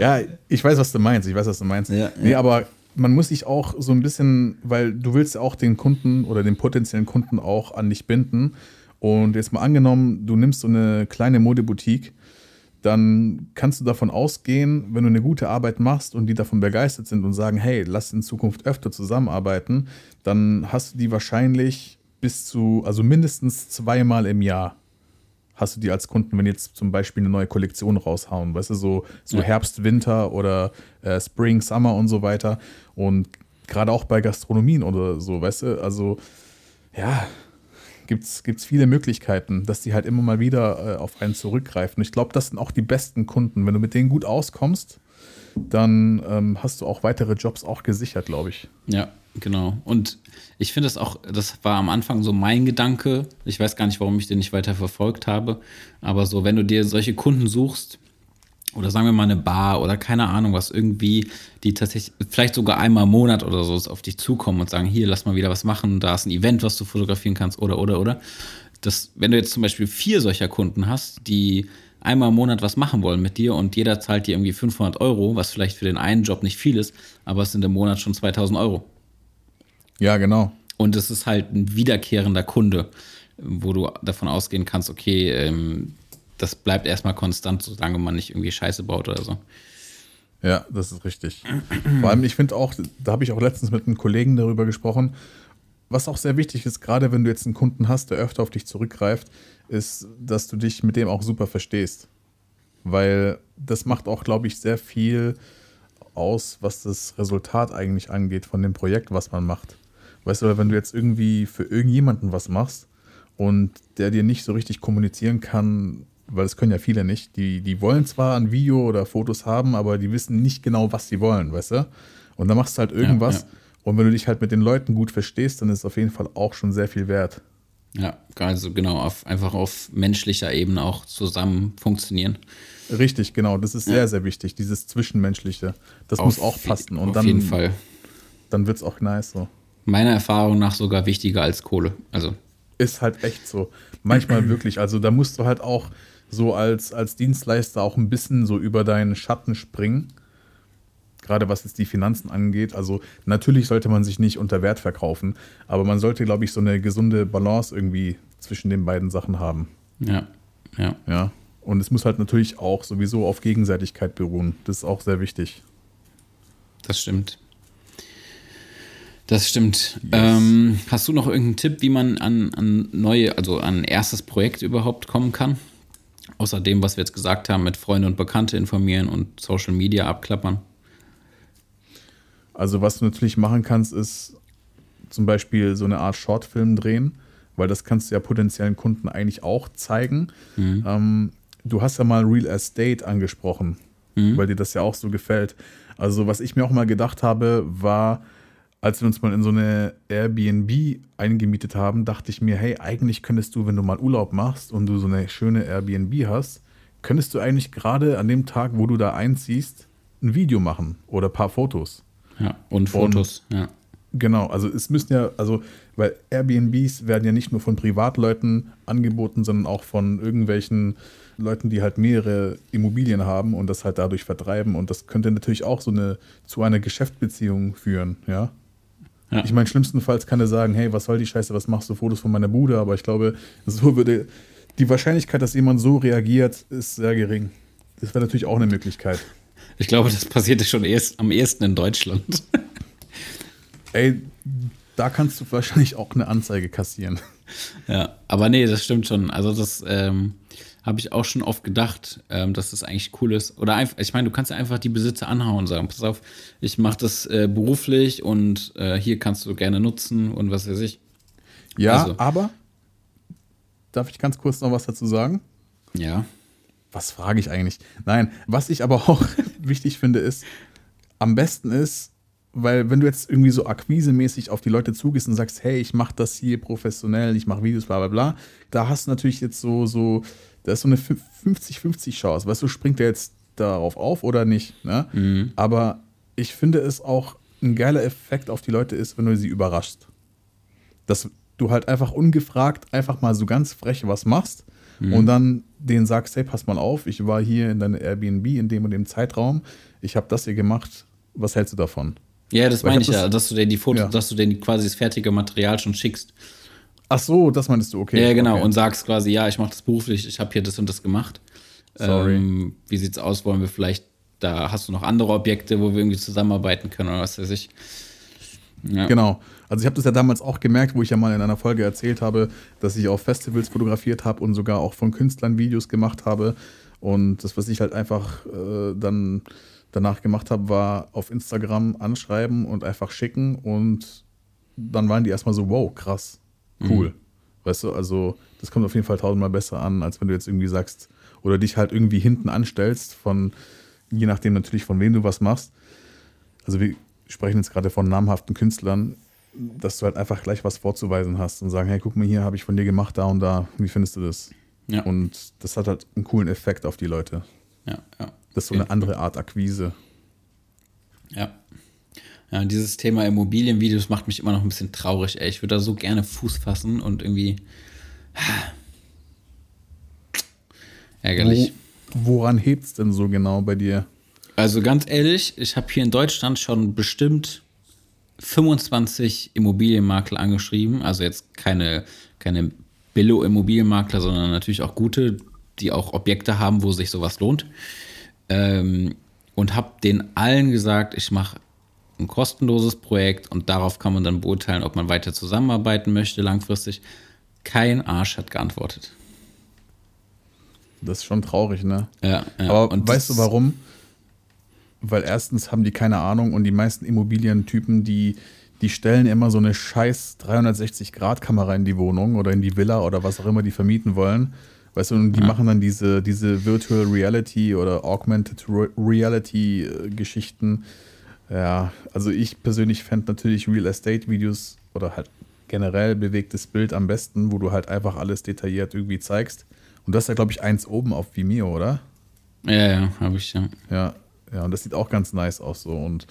S3: Ja, ich weiß, was du meinst. Ich weiß, was du meinst.
S2: Ja,
S3: nee,
S2: ja.
S3: aber man muss sich auch so ein bisschen, weil du willst ja auch den Kunden oder den potenziellen Kunden auch an dich binden. Und jetzt mal angenommen, du nimmst so eine kleine Modeboutique, dann kannst du davon ausgehen, wenn du eine gute Arbeit machst und die davon begeistert sind und sagen, hey, lass in Zukunft öfter zusammenarbeiten, dann hast du die wahrscheinlich bis zu, also mindestens zweimal im Jahr hast du die als Kunden, wenn jetzt zum Beispiel eine neue Kollektion raushauen, weißt du, so, so
S2: Ja.
S3: Herbst, Winter oder äh, Spring, Summer und so weiter. Und gerade auch bei Gastronomien oder so, weißt du, also ja, gibt es viele Möglichkeiten, dass die halt immer mal wieder äh, auf einen zurückgreifen. Ich glaube, das sind auch die besten Kunden. Wenn du mit denen gut auskommst, dann ähm, hast du auch weitere Jobs auch gesichert, glaube ich.
S2: Ja, genau. Und ich finde das auch, das war am Anfang so mein Gedanke. Ich weiß gar nicht, warum ich den nicht weiter verfolgt habe. Aber so, wenn du dir solche Kunden suchst, oder sagen wir mal eine Bar oder keine Ahnung was, irgendwie, die tatsächlich, vielleicht sogar einmal im Monat oder so auf dich zukommen und sagen, hier, lass mal wieder was machen, da ist ein Event, was du fotografieren kannst, oder, oder, oder. Das, wenn du jetzt zum Beispiel vier solcher Kunden hast, die einmal im Monat was machen wollen mit dir und jeder zahlt dir irgendwie 500 Euro, was vielleicht für den einen Job nicht viel ist, aber es sind im Monat schon 2000 Euro.
S3: Ja, genau.
S2: Und es ist halt ein wiederkehrender Kunde, wo du davon ausgehen kannst, okay, ähm, das bleibt erstmal konstant, solange man nicht irgendwie Scheiße baut oder so.
S3: Ja, das ist richtig. Vor allem, ich finde auch, da habe ich auch letztens mit einem Kollegen darüber gesprochen, was auch sehr wichtig ist, gerade wenn du jetzt einen Kunden hast, der öfter auf dich zurückgreift, ist, dass du dich mit dem auch super verstehst. Weil das macht auch, glaube ich, sehr viel aus, was das Resultat eigentlich angeht von dem Projekt, was man macht. Weißt du, wenn du jetzt irgendwie für irgendjemanden was machst und der dir nicht so richtig kommunizieren kann, weil das können ja viele nicht, die, die wollen zwar ein Video oder Fotos haben, aber die wissen nicht genau, was sie wollen, weißt du? Und dann machst du halt irgendwas. Ja, ja. Und wenn du dich halt mit den Leuten gut verstehst, dann ist es auf jeden Fall auch schon sehr viel wert.
S2: Ja, also genau, auf, einfach auf menschlicher Ebene auch zusammen funktionieren.
S3: Richtig, genau. Das ist ja. sehr, sehr wichtig, dieses Zwischenmenschliche. Das auf muss auch passen. Und
S2: auf
S3: dann,
S2: jeden Fall.
S3: Dann wird es auch nice so.
S2: Meiner Erfahrung nach sogar wichtiger als Kohle. Also.
S3: Ist halt echt so. Manchmal wirklich. Also da musst du halt auch so als, als Dienstleister auch ein bisschen so über deinen Schatten springen. Gerade was jetzt die Finanzen angeht. Also natürlich sollte man sich nicht unter Wert verkaufen, aber man sollte, glaube ich, so eine gesunde Balance irgendwie zwischen den beiden Sachen haben.
S2: Ja, ja.
S3: Ja. Und es muss halt natürlich auch sowieso auf Gegenseitigkeit beruhen. Das ist auch sehr wichtig.
S2: Das stimmt. Das stimmt. Yes. Ähm, hast du noch irgendeinen Tipp, wie man an, an neue, also an ein erstes Projekt überhaupt kommen kann? Außer dem, was wir jetzt gesagt haben, mit Freunde und Bekannte informieren und Social Media abklappern.
S3: Also, was du natürlich machen kannst, ist zum Beispiel so eine Art Shortfilm drehen, weil das kannst du ja potenziellen Kunden eigentlich auch zeigen. Mhm. Ähm, du hast ja mal Real Estate angesprochen, mhm. weil dir das ja auch so gefällt. Also, was ich mir auch mal gedacht habe, war, als wir uns mal in so eine Airbnb eingemietet haben, dachte ich mir, hey, eigentlich könntest du, wenn du mal Urlaub machst und du so eine schöne Airbnb hast, könntest du eigentlich gerade an dem Tag, wo du da einziehst, ein Video machen oder ein paar Fotos.
S2: Ja, und Fotos, und, ja.
S3: Genau, also es müssen ja, also, weil Airbnbs werden ja nicht nur von Privatleuten angeboten, sondern auch von irgendwelchen Leuten, die halt mehrere Immobilien haben und das halt dadurch vertreiben. Und das könnte natürlich auch so eine zu einer Geschäftsbeziehung führen, ja. Ja. Ich meine, schlimmstenfalls kann er sagen, hey, was soll die Scheiße, was machst du Fotos von meiner Bude? Aber ich glaube, so würde die Wahrscheinlichkeit, dass jemand so reagiert, ist sehr gering. Das wäre natürlich auch eine Möglichkeit.
S2: Ich glaube, das passierte schon erst am ehesten in Deutschland.
S3: Ey, da kannst du wahrscheinlich auch eine Anzeige kassieren.
S2: Ja, aber nee, das stimmt schon. Also das ähm, habe ich auch schon oft gedacht, ähm, dass das eigentlich cool ist. Oder einfach, ich meine, du kannst ja einfach die Besitzer anhauen und sagen, pass auf, ich mache das äh, beruflich und äh, hier kannst du gerne nutzen und was weiß ich.
S3: Ja, also. aber darf ich ganz kurz noch was dazu sagen?
S2: Ja.
S3: Was frage ich eigentlich? Nein, was ich aber auch wichtig finde, ist, am besten ist, weil wenn du jetzt irgendwie so akquisemäßig auf die Leute zugehst und sagst, hey, ich mache das hier professionell, ich mache Videos, bla bla bla, da hast du natürlich jetzt so, so da ist so eine 50-50 Chance. Weißt du, springt der jetzt darauf auf oder nicht? Ne? Mhm. Aber ich finde es auch ein geiler Effekt auf die Leute ist, wenn du sie überraschst. Dass du halt einfach ungefragt einfach mal so ganz frech was machst mhm. und dann denen sagst, hey, pass mal auf, ich war hier in deiner Airbnb in dem und dem Zeitraum, ich habe das hier gemacht, was hältst du davon?
S2: Ja, das meine ich, ich ja, dass du denen die Fotos, ja. dass du denen quasi das fertige Material schon schickst.
S3: Ach so, das meinst du, okay.
S2: Ja, genau.
S3: Okay.
S2: Und sagst quasi, ja, ich mache das beruflich, ich habe hier das und das gemacht. Sorry. Ähm, wie sieht's aus? Wollen wir vielleicht, da hast du noch andere Objekte, wo wir irgendwie zusammenarbeiten können oder was weiß ich.
S3: Ja. Genau. Also ich habe das ja damals auch gemerkt, wo ich ja mal in einer Folge erzählt habe, dass ich auf Festivals fotografiert habe und sogar auch von Künstlern Videos gemacht habe. Und das, was ich halt einfach äh, dann danach gemacht habe, war auf Instagram anschreiben und einfach schicken. Und dann waren die erstmal so, wow, krass cool. Mhm. Weißt du, also das kommt auf jeden Fall tausendmal besser an, als wenn du jetzt irgendwie sagst oder dich halt irgendwie hinten anstellst, von je nachdem natürlich von wem du was machst. Also wir sprechen jetzt gerade von namhaften Künstlern, dass du halt einfach gleich was vorzuweisen hast und sagen, hey, guck mal hier, habe ich von dir gemacht, da und da, wie findest du das? Ja. Und das hat halt einen coolen Effekt auf die Leute.
S2: Ja, ja.
S3: Das ist so eine andere Art Akquise.
S2: Ja. Ja, dieses Thema Immobilienvideos macht mich immer noch ein bisschen traurig, ey. Ich würde da so gerne Fuß fassen und irgendwie. Ärgerlich.
S3: Woran hebt es denn so genau bei dir?
S2: Also ganz ehrlich, ich habe hier in Deutschland schon bestimmt 25 Immobilienmakler angeschrieben. Also jetzt keine, keine Billo-Immobilienmakler, sondern natürlich auch gute, die auch Objekte haben, wo sich sowas lohnt. Ähm, und habe den allen gesagt, ich mache ein kostenloses Projekt und darauf kann man dann beurteilen, ob man weiter zusammenarbeiten möchte langfristig. Kein Arsch hat geantwortet.
S3: Das ist schon traurig, ne?
S2: Ja, ja.
S3: Aber
S2: Und
S3: weißt du warum? Weil erstens haben die keine Ahnung und die meisten Immobilientypen, die, die stellen immer so eine scheiß 360-Grad-Kamera in die Wohnung oder in die Villa oder was auch immer die vermieten wollen. Weißt du, und die machen dann diese, diese Virtual Reality oder Augmented Re- Reality-Geschichten. Ja, also ich persönlich fände natürlich Real Estate-Videos oder halt generell bewegtes Bild am besten, wo du halt einfach alles detailliert irgendwie zeigst. Und das ist ja, glaube ich, eins oben auf Vimeo, oder?
S2: Ja, ja, habe ich ja.
S3: Ja, ja, und das sieht auch ganz nice aus so. Und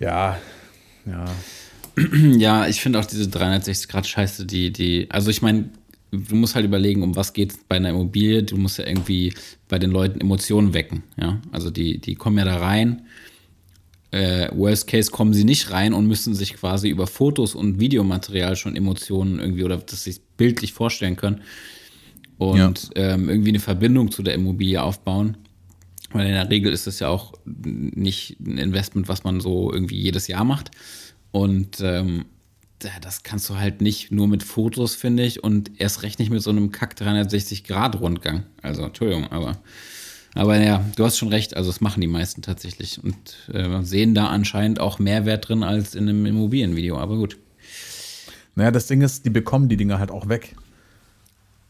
S3: ja, ja.
S2: Ja, ich finde auch diese 360-Grad-Scheiße, die, die, also ich meine, du musst halt überlegen, um was geht es bei einer Immobilie. Du musst ja irgendwie bei den Leuten Emotionen wecken, ja. Also die, die kommen ja da rein. Äh, worst case kommen sie nicht rein und müssen sich quasi über Fotos und Videomaterial schon Emotionen irgendwie oder dass sie sich bildlich vorstellen können und ähm, irgendwie eine Verbindung zu der Immobilie aufbauen. Weil in der Regel ist das ja auch nicht ein Investment, was man so irgendwie jedes Jahr macht. Und ähm, ja, das kannst du halt nicht nur mit Fotos, finde ich, und erst recht nicht mit so einem Kack 360-Grad-Rundgang. Also, Entschuldigung, aber. Aber ja, du hast schon recht, also das machen die meisten tatsächlich und äh, sehen da anscheinend auch Mehrwert drin als in einem Immobilienvideo, aber gut.
S3: Naja, das Ding ist, die bekommen die Dinger halt auch weg.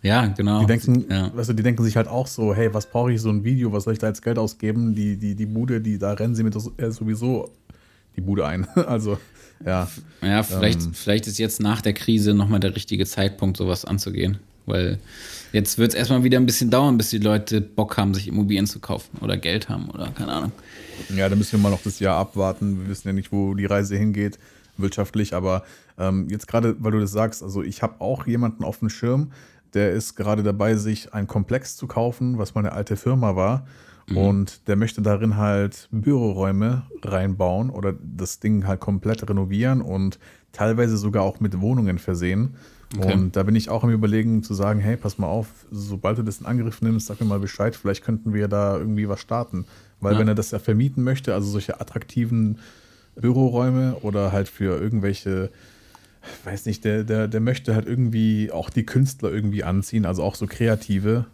S2: Ja, genau.
S3: Die denken,
S2: ja.
S3: weißt du, die denken sich halt auch so, hey, was brauche ich so ein Video, was soll ich da jetzt Geld ausgeben? Die, die, die Bude, die, da rennen sie mit äh, sowieso die Bude ein. Also, ja.
S2: Ja, vielleicht,
S3: Ähm.
S2: vielleicht ist jetzt nach der Krise nochmal der richtige Zeitpunkt, sowas anzugehen. Weil jetzt wird es erstmal wieder ein bisschen dauern, bis die Leute Bock haben, sich Immobilien zu kaufen oder Geld haben oder keine Ahnung.
S3: Ja, da müssen wir mal noch das Jahr abwarten. Wir wissen ja nicht, wo die Reise hingeht, wirtschaftlich. Aber ähm, jetzt gerade, weil du das sagst, also ich habe auch jemanden auf dem Schirm, der ist gerade dabei, sich ein Komplex zu kaufen, was meine alte Firma war. Und der möchte darin halt Büroräume reinbauen oder das Ding halt komplett renovieren und teilweise sogar auch mit Wohnungen versehen.
S2: Okay.
S3: Und da bin ich auch am Überlegen zu sagen, hey, pass mal auf, sobald du das in Angriff nimmst, sag mir mal Bescheid, vielleicht könnten wir da irgendwie was starten. Weil
S2: Ja.
S3: wenn er das ja vermieten möchte, also solche attraktiven Büroräume oder halt für irgendwelche, weiß nicht, der, der, der möchte halt irgendwie auch die Künstler irgendwie anziehen, also auch so kreative.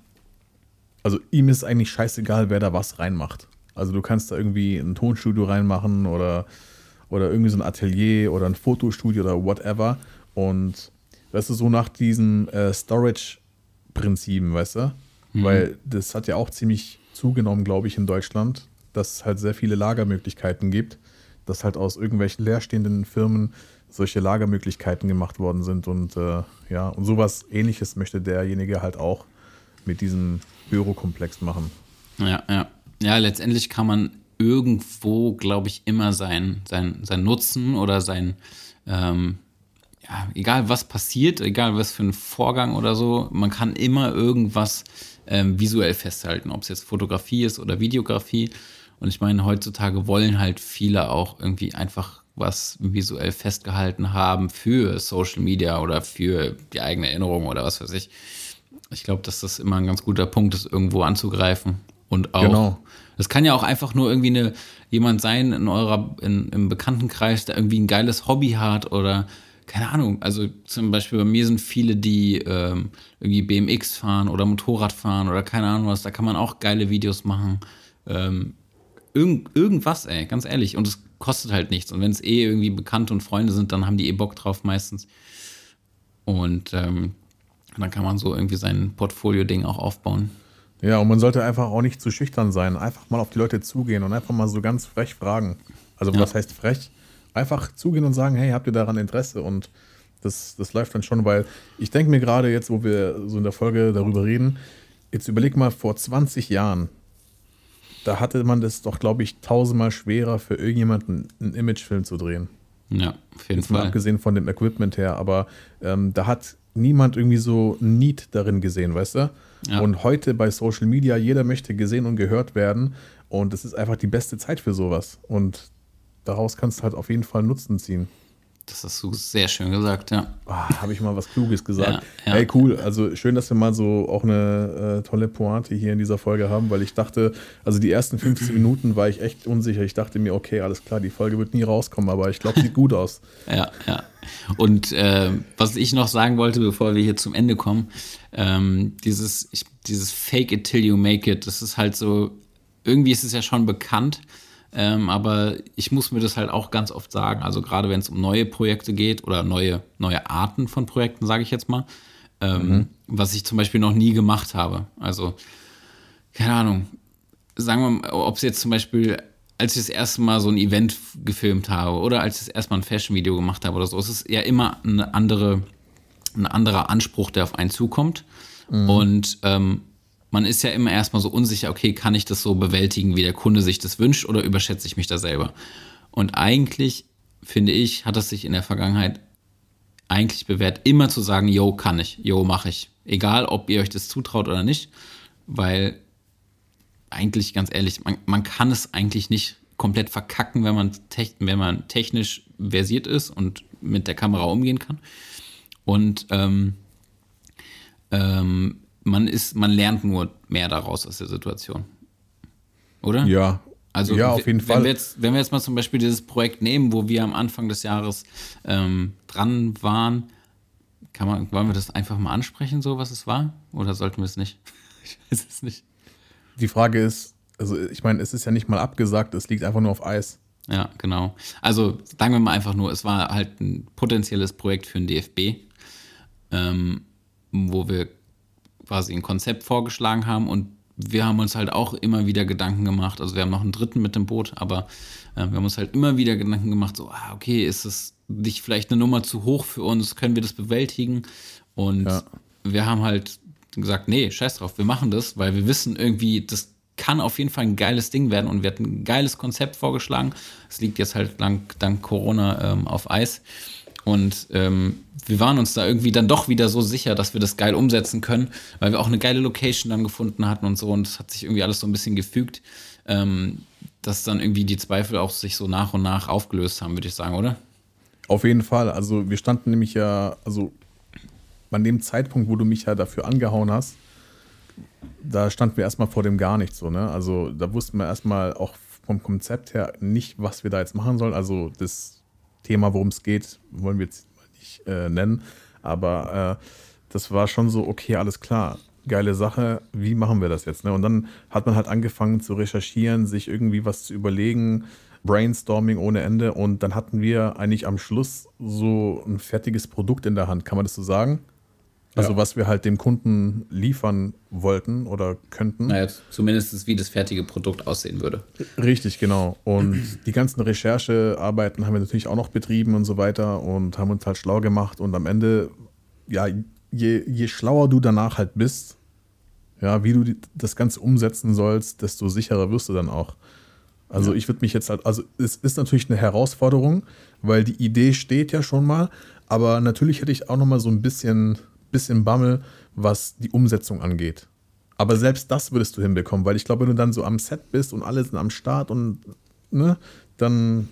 S3: Also ihm ist eigentlich scheißegal, wer da was reinmacht. Also du kannst da irgendwie ein Tonstudio reinmachen oder, oder irgendwie so ein Atelier oder ein Fotostudio oder whatever. Und weißt du, so nach diesen äh, Storage-Prinzipien, weißt du? Weil das hat ja auch ziemlich zugenommen, glaube ich, in Deutschland, dass es halt sehr viele Lagermöglichkeiten gibt, dass halt aus irgendwelchen leerstehenden Firmen solche Lagermöglichkeiten gemacht worden sind und äh, ja, und sowas ähnliches möchte derjenige halt auch mit diesem Bürokomplex machen.
S2: Ja, ja. Ja, letztendlich kann man irgendwo, glaube ich, immer sein, sein, sein Nutzen oder sein, ähm, ja, egal was passiert, egal was für ein Vorgang oder so, man kann immer irgendwas ähm, visuell festhalten, ob es jetzt Fotografie ist oder Videografie. Und ich meine, heutzutage wollen halt viele auch irgendwie einfach was visuell festgehalten haben für Social Media oder für die eigene Erinnerung oder was weiß ich. Ich glaube, dass das immer ein ganz guter Punkt ist, irgendwo anzugreifen. Und auch,
S3: Genau.
S2: das kann ja auch einfach nur irgendwie eine, jemand sein in eurer, in, im Bekanntenkreis, der irgendwie ein geiles Hobby hat oder keine Ahnung. Also zum Beispiel bei mir sind viele, die ähm, irgendwie BMX fahren oder Motorrad fahren oder keine Ahnung was. Da kann man auch geile Videos machen. Ähm, irgend, irgendwas, ey, ganz ehrlich. Und es kostet halt nichts. Und wenn es eh irgendwie Bekannte und Freunde sind, dann haben die eh Bock drauf meistens. Und ähm, dann kann man so irgendwie sein Portfolio-Ding auch aufbauen.
S3: Ja, und man sollte einfach auch nicht zu schüchtern sein. Einfach mal auf die Leute zugehen und einfach mal so ganz frech fragen. Also,
S2: Ja.
S3: was heißt frech? Einfach zugehen und sagen, hey, habt ihr daran Interesse? Und das, das läuft dann schon, weil ich denke mir gerade jetzt, wo wir so in der Folge darüber reden, jetzt überleg mal, vor 20 Jahren, da hatte man das doch, glaube ich, tausendmal schwerer für irgendjemanden einen Imagefilm zu drehen.
S2: Ja, auf jeden
S3: Jetzt mal
S2: Fall.
S3: abgesehen von dem Equipment her, aber ähm, da hat niemand irgendwie so ein Need darin gesehen, weißt du? Ja. Und heute bei Social Media, jeder möchte gesehen und gehört werden. Und es ist einfach die beste Zeit für sowas. Und daraus kannst du halt auf jeden Fall Nutzen ziehen.
S2: Das hast du sehr schön gesagt, ja.
S3: Oh, Habe ich mal was Kluges gesagt. Ja, ja. Hey, cool. Also schön, dass wir mal so auch eine äh, tolle Pointe hier in dieser Folge haben, weil ich dachte, also die ersten 15 Minuten war ich echt unsicher. Ich dachte mir, okay, alles klar, die Folge wird nie rauskommen, aber ich glaube, sieht gut aus.
S2: ja, ja. Und äh, was ich noch sagen wollte, bevor wir hier zum Ende kommen, ähm, dieses, ich, dieses Fake it till you make it, das ist halt so, irgendwie ist es ja schon bekannt, ähm, aber ich muss mir das halt auch ganz oft sagen, also gerade wenn es um neue Projekte geht oder neue, neue Arten von Projekten, sage ich jetzt mal, ähm, mhm. was ich zum Beispiel noch nie gemacht habe. Also, keine Ahnung, sagen wir mal, ob es jetzt zum Beispiel, als ich das erste Mal so ein Event gefilmt habe oder als ich das erste Mal ein Fashion-Video gemacht habe oder so, es ist ja immer eine andere, ein anderer Anspruch, der auf einen zukommt. Mhm. Und ähm, man ist ja immer erstmal so unsicher, okay, kann ich das so bewältigen, wie der Kunde sich das wünscht oder überschätze ich mich da selber? Und eigentlich, finde ich, hat es sich in der Vergangenheit eigentlich bewährt, immer zu sagen, yo, kann ich, yo, mache ich. Egal, ob ihr euch das zutraut oder nicht, weil eigentlich, ganz ehrlich, man, man kann es eigentlich nicht komplett verkacken, wenn man, wenn man technisch versiert ist und mit der Kamera umgehen kann. Und ähm, ähm, man ist, man lernt nur mehr daraus aus der Situation. Oder?
S3: Ja.
S2: Also
S3: ja, auf jeden
S2: wenn
S3: Fall.
S2: Wir jetzt, wenn wir jetzt mal zum Beispiel dieses Projekt nehmen, wo wir am Anfang des Jahres ähm, dran waren, kann man, wollen wir das einfach mal ansprechen, so was es war? Oder sollten wir es nicht?
S3: ich weiß es nicht. Die Frage ist, also ich meine, es ist ja nicht mal abgesagt, es liegt einfach nur auf Eis.
S2: Ja, genau. Also sagen wir mal einfach nur, es war halt ein potenzielles Projekt für den DFB, ähm, wo wir quasi ein Konzept vorgeschlagen haben und wir haben uns halt auch immer wieder Gedanken gemacht. Also wir haben noch einen dritten mit dem Boot, aber äh, wir haben uns halt immer wieder Gedanken gemacht, so, ah, okay, ist es nicht vielleicht eine Nummer zu hoch für uns? Können wir das bewältigen? Und ja. wir haben halt gesagt, nee, scheiß drauf, wir machen das, weil wir wissen irgendwie, das kann auf jeden Fall ein geiles Ding werden und wir hatten ein geiles Konzept vorgeschlagen. Es liegt jetzt halt dank, dank Corona ähm, auf Eis. Und ähm, wir waren uns da irgendwie dann doch wieder so sicher, dass wir das geil umsetzen können, weil wir auch eine geile Location dann gefunden hatten und so. Und es hat sich irgendwie alles so ein bisschen gefügt, ähm, dass dann irgendwie die Zweifel auch sich so nach und nach aufgelöst haben, würde ich sagen, oder?
S3: Auf jeden Fall. Also wir standen nämlich ja, also an dem Zeitpunkt, wo du mich ja dafür angehauen hast, da standen wir erstmal vor dem gar nichts so, ne? Also da wussten wir erstmal auch vom Konzept her nicht, was wir da jetzt machen sollen. Also das Thema, worum es geht, wollen wir jetzt nicht äh, nennen. Aber äh, das war schon so, okay, alles klar, geile Sache, wie machen wir das jetzt? Ne? Und dann hat man halt angefangen zu recherchieren, sich irgendwie was zu überlegen, Brainstorming ohne Ende. Und dann hatten wir eigentlich am Schluss so ein fertiges Produkt in der Hand, kann man das so sagen? Also ja. was wir halt dem Kunden liefern wollten oder könnten.
S2: Naja, zumindest wie das fertige Produkt aussehen würde.
S3: Richtig, genau. Und die ganzen Recherchearbeiten haben wir natürlich auch noch betrieben und so weiter und haben uns halt schlau gemacht. Und am Ende, ja, je, je schlauer du danach halt bist, ja, wie du das Ganze umsetzen sollst, desto sicherer wirst du dann auch. Also ja. ich würde mich jetzt halt, also es ist natürlich eine Herausforderung, weil die Idee steht ja schon mal, aber natürlich hätte ich auch noch mal so ein bisschen bisschen Bammel, was die Umsetzung angeht. Aber selbst das würdest du hinbekommen, weil ich glaube, wenn du dann so am Set bist und alle sind am Start und ne, dann.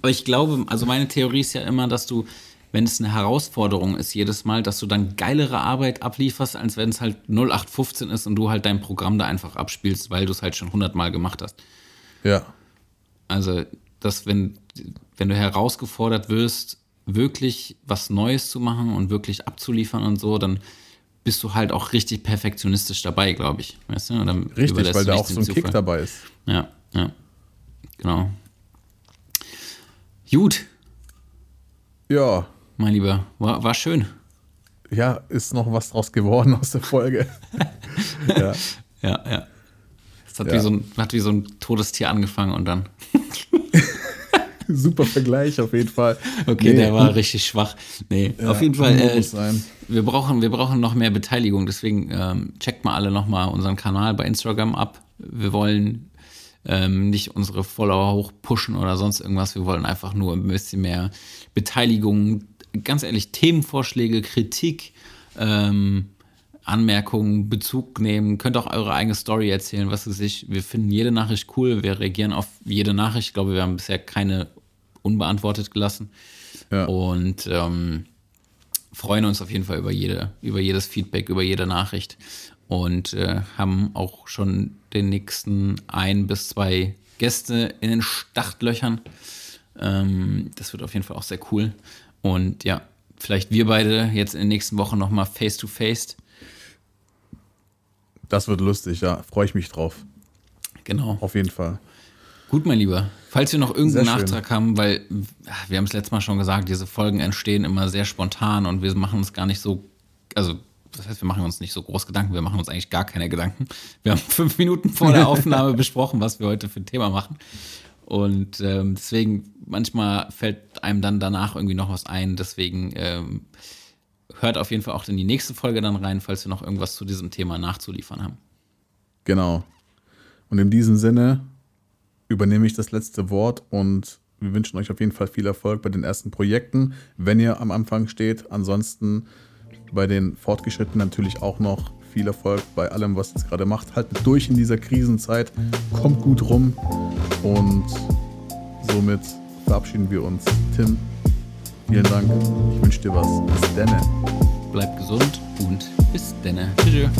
S2: Aber ich glaube, also meine Theorie ist ja immer, dass du, wenn es eine Herausforderung ist jedes Mal, dass du dann geilere Arbeit ablieferst, als wenn es halt 0815 ist und du halt dein Programm da einfach abspielst, weil du es halt schon 100 Mal gemacht hast.
S3: Ja.
S2: Also, dass wenn, wenn du herausgefordert wirst, wirklich was Neues zu machen und wirklich abzuliefern und so, dann bist du halt auch richtig perfektionistisch dabei, glaube ich. Weißt du?
S3: richtig, weil da auch so ein. Kick dabei ist.
S2: Ja, ja. Genau. Gut.
S3: Ja.
S2: Mein Lieber, war, war schön.
S3: Ja, ist noch was draus geworden aus der Folge.
S2: ja. ja, ja. Es hat, ja. Wie so ein, hat wie so ein Todestier angefangen und dann.
S3: Super Vergleich auf jeden Fall.
S2: Okay, nee. der war richtig schwach. Nee, ja, auf jeden Fall. Äh, wir, brauchen, wir brauchen noch mehr Beteiligung. Deswegen ähm, checkt mal alle nochmal unseren Kanal bei Instagram ab. Wir wollen ähm, nicht unsere Follower hoch pushen oder sonst irgendwas. Wir wollen einfach nur ein bisschen mehr Beteiligung. Ganz ehrlich, Themenvorschläge, Kritik. Ähm, Anmerkungen, Bezug nehmen, könnt auch eure eigene Story erzählen, was es sich. Wir finden jede Nachricht cool, wir reagieren auf jede Nachricht. Ich glaube, wir haben bisher keine unbeantwortet gelassen.
S3: Ja.
S2: Und ähm, freuen uns auf jeden Fall über, jede, über jedes Feedback, über jede Nachricht. Und äh, haben auch schon den nächsten ein bis zwei Gäste in den Startlöchern. Ähm, das wird auf jeden Fall auch sehr cool. Und ja, vielleicht wir beide jetzt in den nächsten Wochen nochmal face to face.
S3: Das wird lustig, ja. Freue ich mich drauf.
S2: Genau.
S3: Auf jeden Fall.
S2: Gut, mein Lieber. Falls wir noch irgendeinen. Nachtrag haben, weil wir haben es letztes Mal schon gesagt, diese Folgen entstehen immer sehr spontan und wir machen uns gar nicht so, also das heißt, wir machen uns nicht so groß Gedanken, wir machen uns eigentlich gar keine Gedanken. Wir haben fünf Minuten vor der Aufnahme besprochen, was wir heute für ein Thema machen. Und ähm, deswegen, manchmal fällt einem dann danach irgendwie noch was ein. Deswegen ähm, hört auf jeden Fall auch in die nächste Folge dann rein, falls wir noch irgendwas zu diesem Thema nachzuliefern haben.
S3: Genau. Und in diesem Sinne übernehme ich das letzte Wort und wir wünschen euch auf jeden Fall viel Erfolg bei den ersten Projekten, wenn ihr am Anfang steht. Ansonsten bei den Fortgeschrittenen natürlich auch noch viel Erfolg bei allem, was ihr gerade macht. Haltet durch in dieser Krisenzeit, kommt gut rum und somit verabschieden wir uns. Tim, vielen Dank. Ich wünsche dir was. Bis denne.
S2: Bleibt gesund und bis denne. Tschüss.